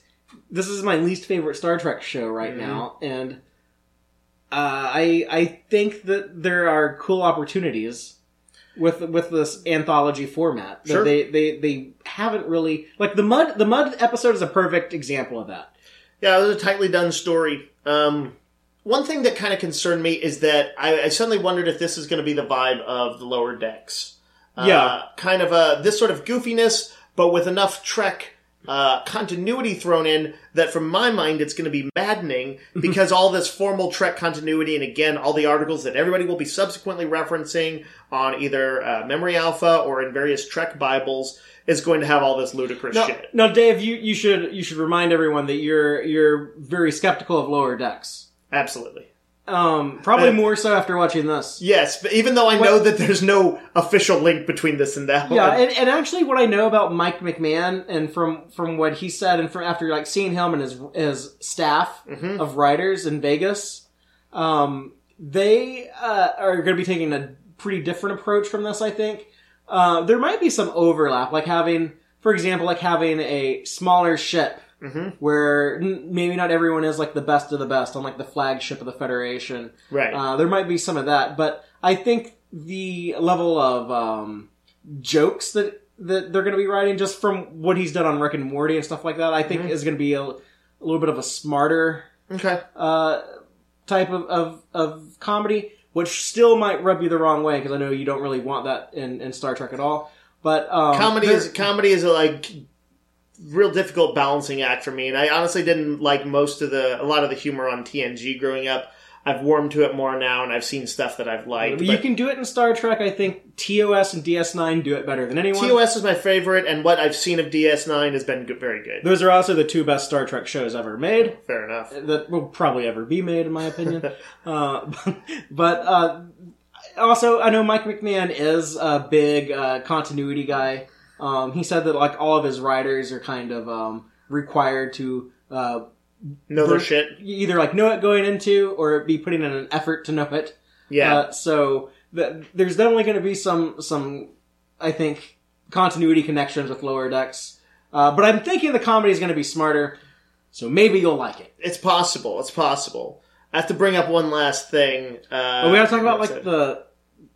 this is my least favorite Star Trek show right now, and I I think that there are cool opportunities with with this anthology format that Sure. they, they they haven't really like the mud the mud episode is a perfect example of that. Yeah, it was a tightly done story. Um, one thing that kind of concerned me is that I, I suddenly wondered if this is going to be the vibe of the lower decks. Uh, Yeah. kind of a this sort of goofiness, but with enough Trek uh, continuity thrown in that, from my mind, it's going to be maddening because all this formal Trek continuity, and again, all the articles that everybody will be subsequently referencing on either uh, Memory Alpha or in various Trek Bibles, is going to have all this ludicrous No, shit. Now, Dave, you, you should you should remind everyone that you're you're very skeptical of lower decks. Absolutely. Um, probably Uh, more so after watching this. Yes, but even though I know that there's no official link between this and that Yeah, and, and actually, what I know about Mike McMahan, and from from what he said, and from after like seeing him and his his staff of writers in Vegas, um, they uh, are going to be taking a pretty different approach from this. I think uh, there might be some overlap, like having, for example, like having a smaller ship. Where n- maybe not everyone is like the best of the best on like the flagship of the Federation, right. uh, there might be some of that, but I think the level of um, jokes that that they're going to be writing just from what he's done on Rick and Morty and stuff like that. I think is going to be a, a little bit of a smarter Okay. uh, type of, of, of comedy, which still might rub you the wrong way because I know you don't really want that in, in Star Trek at all. But um, comedy is comedy is like real difficult balancing act for me, and I honestly didn't like most of the a lot of the humor on TNG growing up. I've warmed to it more now, and I've seen stuff that I've liked. you can do it in Star Trek. I think TOS and DS9 do it better than anyone. TOS is my favorite, and what I've seen of DS9 has been good, very good. Those are also the two best Star Trek shows ever made. Fair enough. that will probably ever be made, in my opinion. uh, but uh, also, I know Mike McMahan is a big uh, continuity guy. Um, he said that like all of his writers are kind of um, required to uh, Know their shit. either like know it going into or be putting in an effort to know it. Yeah. Uh, so th- there's definitely going to be some some I think continuity connections with Lower Decks. Uh, but I'm thinking the comedy is going to be smarter. So maybe you'll like it. it's possible. It's possible. I have to bring up one last thing. Uh, But we gotta talk about like it? the.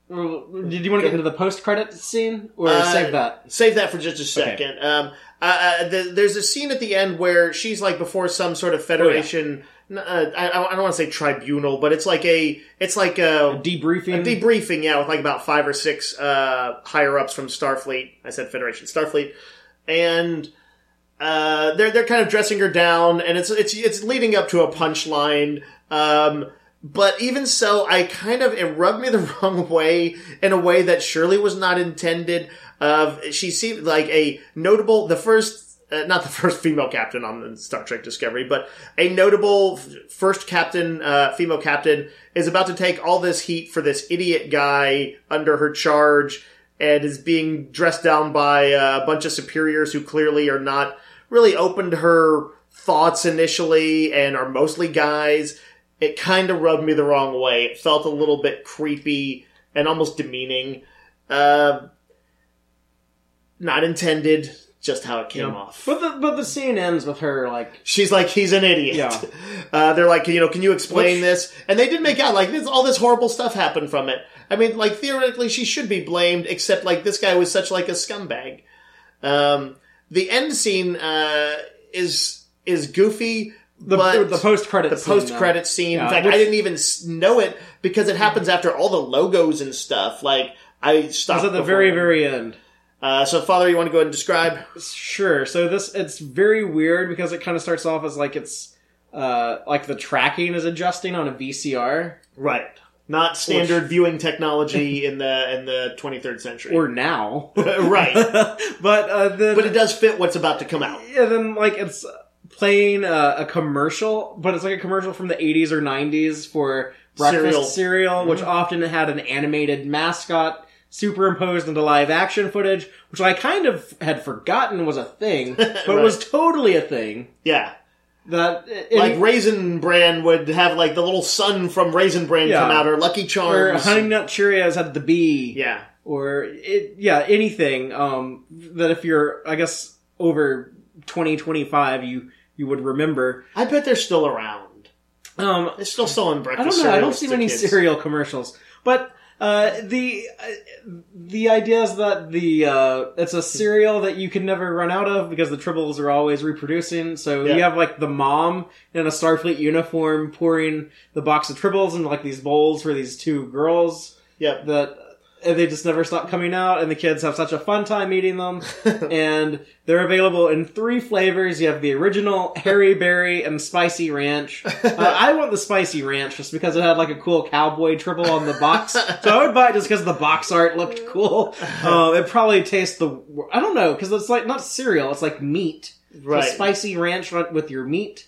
Did you want to get into the post credit scene or Uh, save that? Save that for just a second. Um, uh, uh, the, there's a scene at the end where she's like before some sort of federation. n- Uh, I, I don't want to say tribunal, but it's like a it's like a, Debriefing. a debriefing. Yeah, with like about five or six uh, higher ups from Starfleet. I said Federation, Starfleet, and uh, they're they're kind of dressing her down, and it's it's it's leading up to a punchline. Um, but even so, I kind of it rubbed me the wrong way in a way that surely was not intended. Of she seemed like a notable the first. Uh, not the first female captain on the Star Trek Discovery, but a notable f- first captain, uh, female captain, is about to take all this heat for this idiot guy under her charge and is being dressed down by uh, a bunch of superiors who clearly are not really open to her thoughts initially and are mostly guys. It kind of rubbed me the wrong way. It felt a little bit creepy and almost demeaning. Uh, not intended, just how it came off. But the but the scene ends with her like She's like, he's an idiot. Yeah. Uh, they're like, you know, can you explain Which- this? And they did make out like this, all this horrible stuff happened from it. I mean, like theoretically, she should be blamed, except like this guy was such like a scumbag. Um, the end scene uh, is is goofy, the but the post credit the post credit scene. Yeah, in fact, which- I didn't even know it because it happens after all the logos and stuff. Like I stopped was at the very very end. Uh, so, Father, you want to go ahead and describe? Sure. So this it's very weird because it kind of starts off as like it's uh like the tracking is adjusting on a VCR Right. Not standard viewing technology in the in the 23rd century. or now. right. but uh then But it does fit what's about to come out. yeah, then like it's playing a, a commercial, but it's like a commercial from the 80s or 90s for breakfast Cereal. cereal, which often had an animated mascot superimposed into live action footage, which I kind of had forgotten was a thing, but Right. was totally a thing. Yeah. That Like Raisin Bran would have like the little sun from Raisin Bran Yeah. come out or Lucky Charms, or Honey Nut Cheerios had the bee. yeah. or it, yeah, anything um, that if you're, I guess, over twenty twenty five, you you would remember. I bet they're still around. Um, They're still selling breakfast. I don't know. I don't see many kids. cereal commercials, but uh, the uh, the idea is that the uh, it's a cereal that you can never run out of because the tribbles are always reproducing. So Yeah. you have like the mom in a Starfleet uniform pouring the box of tribbles into like these bowls for these two girls Yep. that and they just never stop coming out and the kids have such a fun time eating them. And they're available in three flavors. You have the original hairy berry and spicy ranch. Uh, i want the spicy ranch just because it had like a cool cowboy tribble on the box. So i would buy it just because the box art looked cool. Uh, it probably tastes the i don't know because it's like not cereal. It's like meat. So spicy ranch with your meat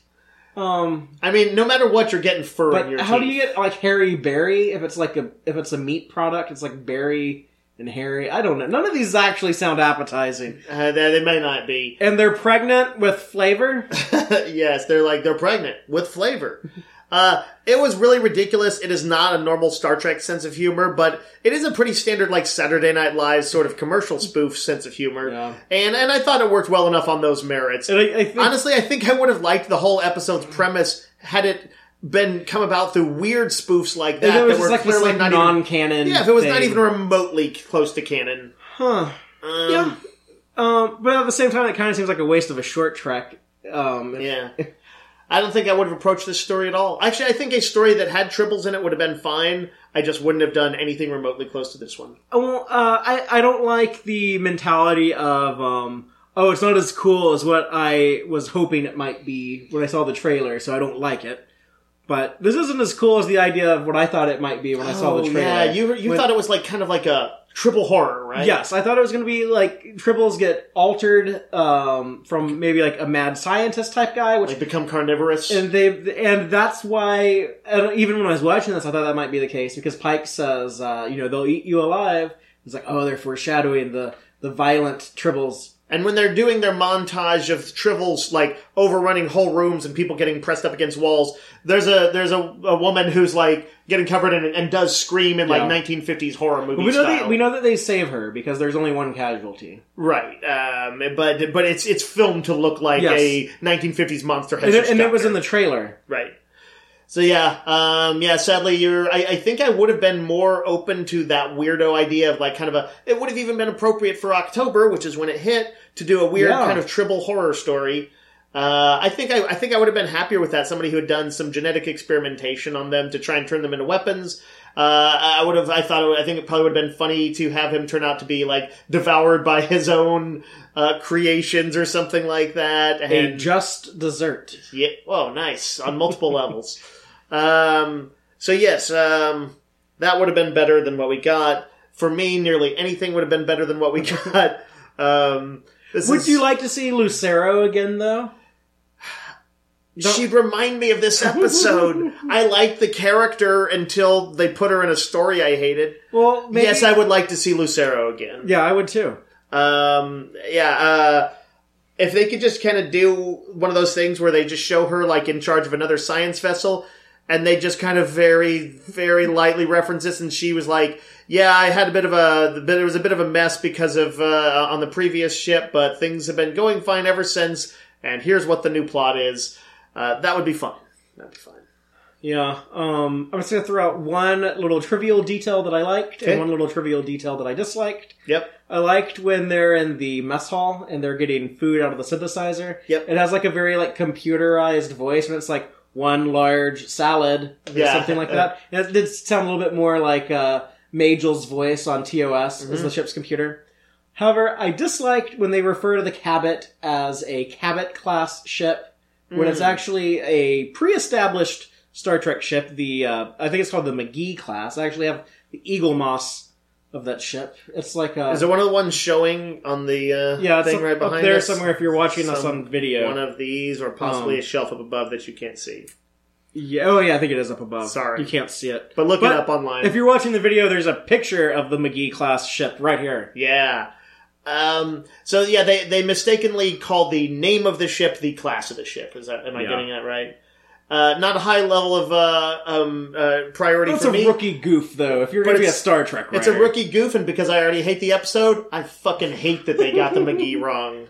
um I mean, no matter what, you're getting fur in your but how do you get like hairy berry if it's like a if it's a meat product? It's like berry and hairy. I don't know. None of these actually sound appetizing, Uh, they, they may not be. and they're pregnant with flavor. yes, they're like they're pregnant with flavor. Uh, it was really ridiculous. It is not a normal Star Trek sense of humor, but it is a pretty standard like Saturday Night Live sort of commercial spoof sense of humor. Yeah. And and I thought it worked well enough on those merits. And I, I think Honestly, I think I would have liked the whole episode's premise had it been come about through weird spoofs like that it was that were like this clearly like not non-canon. yeah, if it was not even remotely close to canon. huh. Um, Yeah. Um, but at the same time, it kind of seems like a waste of a short trek. Um, if- Yeah. I don't think I would have approached this story at all. Actually, I think a story that had tribbles in it would have been fine. I just wouldn't have done anything remotely close to this one. Well, uh, I I don't like the mentality of um, oh, it's not as cool as what I was hoping it might be when I saw the trailer, so I don't like it. But this isn't as cool as the idea of what I thought it might be when I saw the trailer. Oh, yeah, you you When- thought it was like kind of like a tribble horror, right? Yes, I thought it was going to be like tribbles get altered um, from maybe like a mad scientist type guy, which Like become carnivorous. and they and that's why and even when I was watching this, I thought that might be the case because Pike says, uh, you know, they'll eat you alive. It's like, oh, they're foreshadowing the the violent tribbles. And when they're doing their montage of tribbles like overrunning whole rooms and people getting pressed up against walls, there's a there's a, a woman who's like getting covered in and does scream in like Yeah. 1950s horror movie we know style. they, we know that they save her because there's only one casualty, right, um, but but it's it's filmed to look like Yes. a 1950s monster. Has and, it, and it was in the trailer. Right. So yeah, um, yeah. Sadly, you're. I, I think I would have been more open to that weirdo idea of like kind of a. It would have even been appropriate for October, which is when it hit, to do a weird Yeah. kind of tribble horror story. Uh, I think I, I think I would have been happier with that. Somebody who had done some genetic experimentation on them to try and turn them into weapons. Uh, I would have. I thought. It would, I think it probably would have been funny to have him turn out to be like devoured by his own uh, creations or something like that. A And just dessert. yeah. Oh, nice on multiple levels. Um, so yes, um, that would have been better than what we got. For me, nearly anything would have been better than what we got. Um, Would is- you like to see Lucero again, though? She'd remind me of this episode. I liked the character until they put her in a story I hated. Well, maybe, Yes, I would like to see Lucero again. Yeah, I would too. Um, yeah, uh, if they could just kind of do one of those things where they just show her like in charge of another science vessel and they just kind of very, very lightly reference this and she was like, yeah, I had a bit of a, bit, it was a bit of a mess because of, uh, on the previous ship, but things have been going fine ever since and here's what the new plot is. Uh, that would be fun. That'd be fun. Yeah. Um, I'm just gonna throw out one little trivial detail that I liked Okay. and one little trivial detail that I disliked. Yep. I liked when they're in the mess hall and they're getting food out of the synthesizer. Yep. It has like a very like computerized voice and it's like one large salad or Yeah. something like that. And it did sound a little bit more like uh, Majel's voice on TOS Mm-hmm. as the ship's computer. However, I disliked when they refer to the Cabot as a Cabot class ship when Mm. it's actually a pre-established Star Trek ship. The uh, I think it's called the McGee class. I actually have the Eaglemoss of that ship. It's like a Is it one of the ones showing on the uh, yeah, thing right behind there us? somewhere if you're watching us on video. One of these, or possibly Um, a shelf up above that you can't see. Yeah, oh yeah, I think it is up above. Sorry. you can't see it. But look But it up online. If you're watching the video, there's a picture of the McGee class ship right here. yeah. Um, so yeah, they they mistakenly called the name of the ship the class of the ship. Is that am I Yeah. getting that right? Uh, not a high level of uh, um, uh, priority That's for me. It's a rookie goof, though. If you're going to be a Star Trek writer, It's a rookie goof, and because I already hate the episode, I fucking hate that they got the McGee wrong.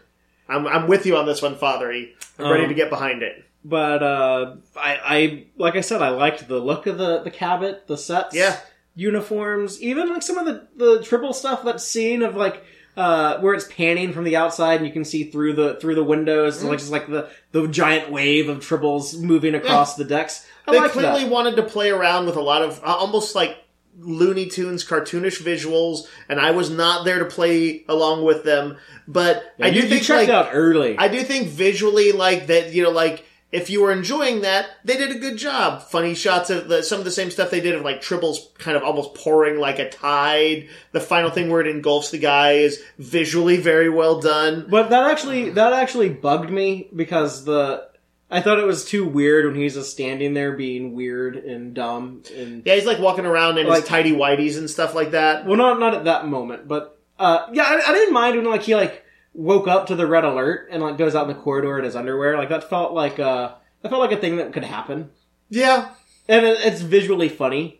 I'm I'm with you on this one, Fathery. I'm ready Um, to get behind it. But uh, I, I, like I said, I liked the look of the the Cabot, the sets, Yeah. uniforms, even like some of the the tribble stuff. That scene of like. Uh, where it's panning from the outside and you can see through the through the windows, Mm-hmm. like just like the the giant wave of tribbles moving across the decks. I They clearly that. wanted to play around with a lot of uh, almost like Looney Tunes cartoonish visuals, and I was not there to play along with them. But I do you, you think checked like, out early. I do think visually, like that, you know, like if you were enjoying that, they did a good job. Funny shots of the, some of the same stuff they did of like tribbles kind of almost pouring like a tide. The final thing where it engulfs the guy is visually very well done. But that actually that actually bugged me because the I thought it was too weird when he's just standing there being weird and dumb and Yeah, he's like walking around in Like- his tidy whities and stuff like that. well not not at that moment but uh yeah I, I didn't mind when like he like woke up to the red alert and like goes out in the corridor in his underwear like that felt like uh that felt like a thing that could happen Yeah, and it, it's visually funny.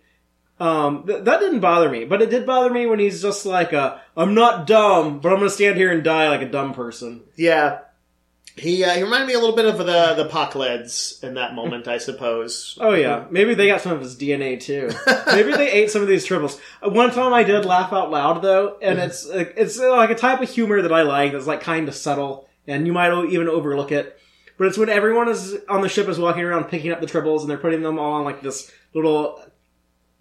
Um, th- that didn't bother me, but it did bother me when he's just like, uh, "I'm not dumb, but I'm gonna stand here and die like a dumb person." Yeah. He uh, he reminded me a little bit of the the Pakleds in that moment, I suppose. Oh yeah, maybe they got some of his DNA too. maybe they ate some of these tribbles. Uh, One time I did laugh out loud though, and it's uh, it's uh, like a type of humor that I like that's like kind of subtle, and you might even overlook it. But it's when everyone is on the ship is walking around picking up the tribbles, and they're putting them all on like this little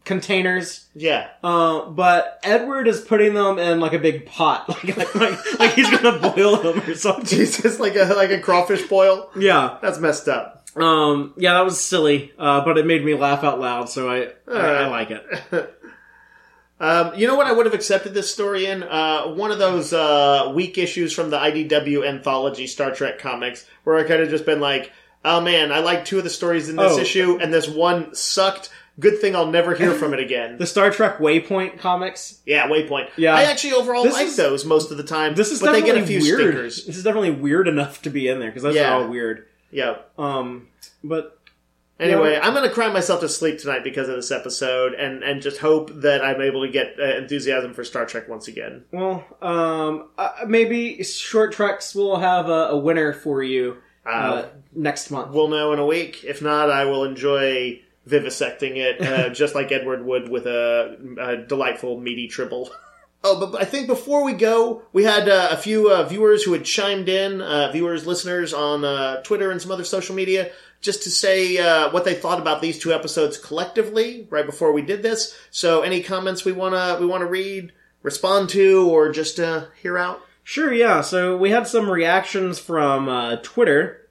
containers. Yeah, Uh, but Edward is putting them in like a big pot, like like, like, like he's gonna boil them or something. Jesus, like a like a crawfish boil. Yeah. That's messed up. Um, yeah, that was silly, uh, but it made me laugh out loud, so I, I, I like it. Um, you know what? I would have accepted this story in uh, one of those uh, weak issues from the IDW anthology Star Trek comics, where I could have just been like, "Oh man, I like two of the stories in this Oh. issue, and this one sucked. Good thing I'll never hear from it again." The Star Trek Waypoint comics. yeah, Waypoint. Yeah. I actually overall This like is- those most of the time. This is but they get a few weird. stinkers. This is definitely weird enough to be in there because those Yeah. are all weird. Yeah. Um, but Anyway, Yeah. I'm going to cry myself to sleep tonight because of this episode, and and just hope that I'm able to get uh, enthusiasm for Star Trek once again. well, um, uh, maybe short treks will have a, a winner for you uh, Uh, next month. We'll know in a week. If not, I will enjoy vivisecting it, uh, just like Edward would with a, a delightful meaty tribble. Oh, but I think before we go, we had uh, a few uh, viewers who had chimed in, uh, viewers, listeners on uh, Twitter and some other social media, just to say uh, what they thought about these two episodes collectively right before we did this. So, any comments we wanna we wanna read, respond to, or just uh, hear out? Sure, yeah. So we had some reactions from uh, Twitter.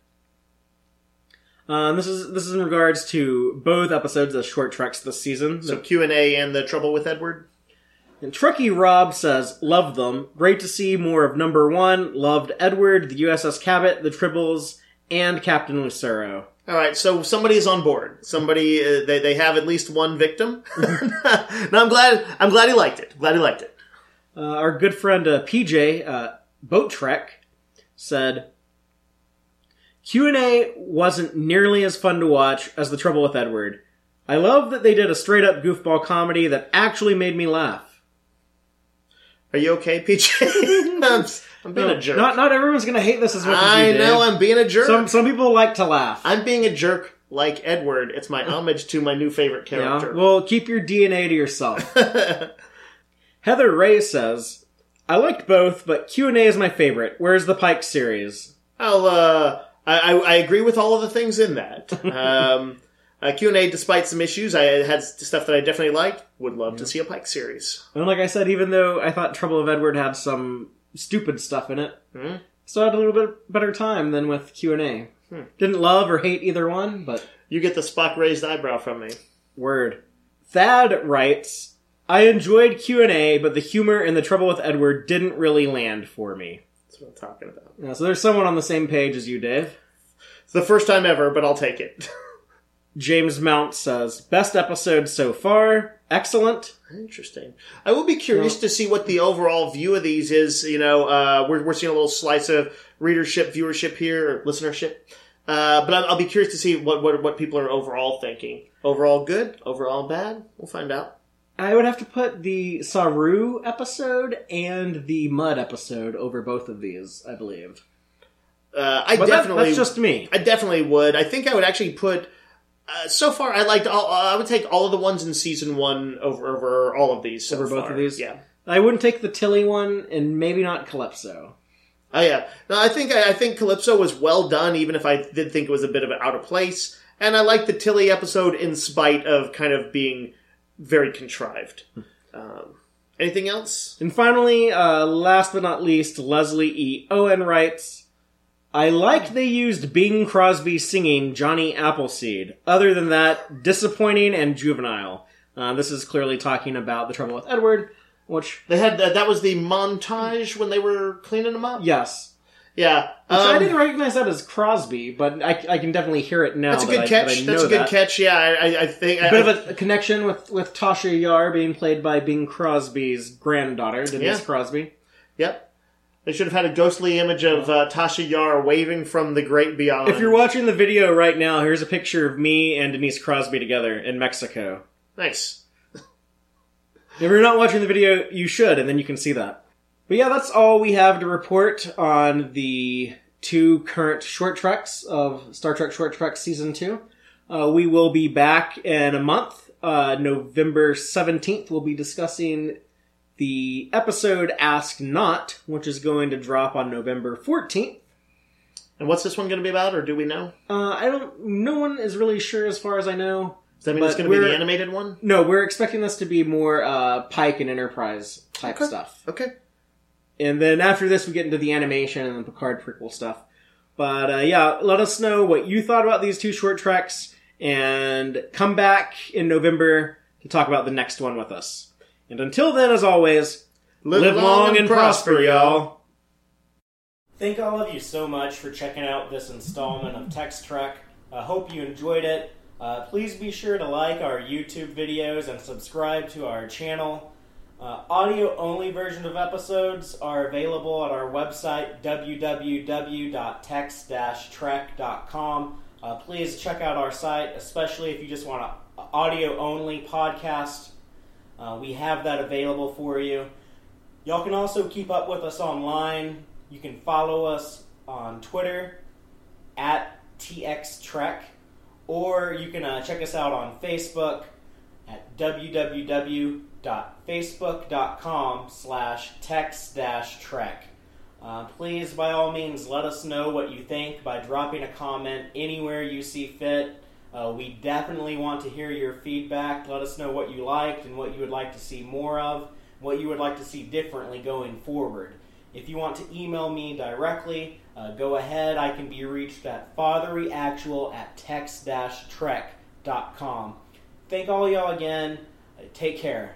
Um, this is this is in regards to both episodes of Short Treks this season. So Q and A and the trouble with Edward. And Truckee Rob says, "Love them. Great to see more of Number One. Loved Edward, the USS Cabot, the Tribbles, and Captain Lucero." All right, so somebody is on board. Somebody uh, they they have at least one victim. no, I'm glad. I'm glad he liked it. Glad he liked it. Uh, our good friend uh, PJ uh, Boat Trek said, "Q and A wasn't nearly as fun to watch as The Trouble with Edward. I love that they did a straight up goofball comedy that actually made me laugh." Are you okay, PJ? I'm, I'm being a jerk. Not not everyone's gonna hate this as much as I you. know Dave. I'm being a jerk. Some some people like to laugh. I'm being a jerk like Edward. It's my homage to my new favorite Yeah. character. Well, keep your DNA to yourself. Heather Ray says, "I liked both, but Q and A is my favorite. Where's the Pike series?" I'll, uh, I, I, I agree with all of the things in that. Um, uh, Q&A, despite some issues, I had stuff that I definitely liked. Would love to see a Pike series. And like I said, even though I thought Trouble of Edward had some stupid stuff in it, Hmm? still had a little bit better time than with Q and A. Hmm. Didn't love or hate either one, but You get the Spock raised eyebrow from me. word. Thad writes, "I enjoyed Q and A, but the humor in the Trouble with Edward didn't really land for me." That's what I'm talking about. Yeah, so there's someone on the same page as you, Dave. It's the first time ever, but I'll take it. James Mount says, "Best episode so far. Excellent." Interesting. I will be curious to see what the overall view of these is. You know, uh, we're, we're seeing a little slice of readership, viewership here, or listenership. Uh, but I'll, I'll be curious to see what, what what people are overall thinking. Overall good, overall bad. We'll find out. I would have to put the Saru episode and the Mud episode over both of these, I believe. Uh, I But that- definitely, that's just me. I definitely would. I think I would actually put. Uh, so far, I liked. All, I would take all of the ones in season one over over all of these. So Over both far. of these? yeah. I wouldn't take the Tilly one, and maybe not Calypso. Oh yeah. No, I think I think Calypso was well done, even if I did think it was a bit of an out of place. And I liked the Tilly episode in spite of kind of being very contrived. Um, anything else? And finally, uh, last but not least, Leslie E. Owen writes, I like they used Bing Crosby singing Johnny Appleseed. Other than that, disappointing and juvenile. Uh, this is clearly talking about the trouble with Edward, which, They had uh, that was the montage when they were cleaning them up. yes. Yeah, Which I Um, didn't recognize that as Crosby, but I, I can definitely hear it now. That's a that good I- catch. that That's a good that. catch. Yeah, I, I- think A bit of a, a connection with, with Tasha Yar being played by Bing Crosby's granddaughter, Denise Yeah. Crosby. Yep. They should have had a ghostly image of uh, Tasha Yar waving from the great beyond. If you're watching the video right now, here's a picture of me and Denise Crosby together in Mexico. nice. If you're not watching the video, you should, and then you can see that. But yeah, that's all we have to report on the two current short treks of Star Trek Short Trek Season 2. Uh, we will be back in a month. Uh, November 17th, we'll be discussing the episode Ask Not, which is going to drop on November 14th. And what's this one going to be about, or do we know? Uh, I don't. No one is really sure, as far as I know. Does that mean it's going to be the animated one? No, we're expecting this to be more uh, Pike and Enterprise type Okay. stuff. Okay. And then after this, we get into the animation and the Picard prequel stuff. But uh, yeah, let us know what you thought about these two short treks, and come back in November to talk about the next one with us. And until then, as always, live, long, and prosper, y'all. Thank all of you so much for checking out this installment of Text Trek. I hope you enjoyed it. Uh, please be sure to like our YouTube videos and subscribe to our channel. Uh, audio only version of episodes are available at our website www.text-trek.com. Uh, please check out our site, especially if you just want an audio only podcast. Uh, we have that available for you. Y'all can also keep up with us online. You can follow us on Twitter at TXTrek, or you can uh, check us out on Facebook at www.facebook.com slash text dash trek. Uh, please, by all means, let us know what you think by dropping a comment anywhere you see fit. Uh, we definitely want to hear your feedback. Let us know what you liked and what you would like to see more of, what you would like to see differently going forward. If you want to email me directly, uh, go ahead. I can be reached at fatherlyactual at text-trek.com. Thank all y'all again. Uh, Take care.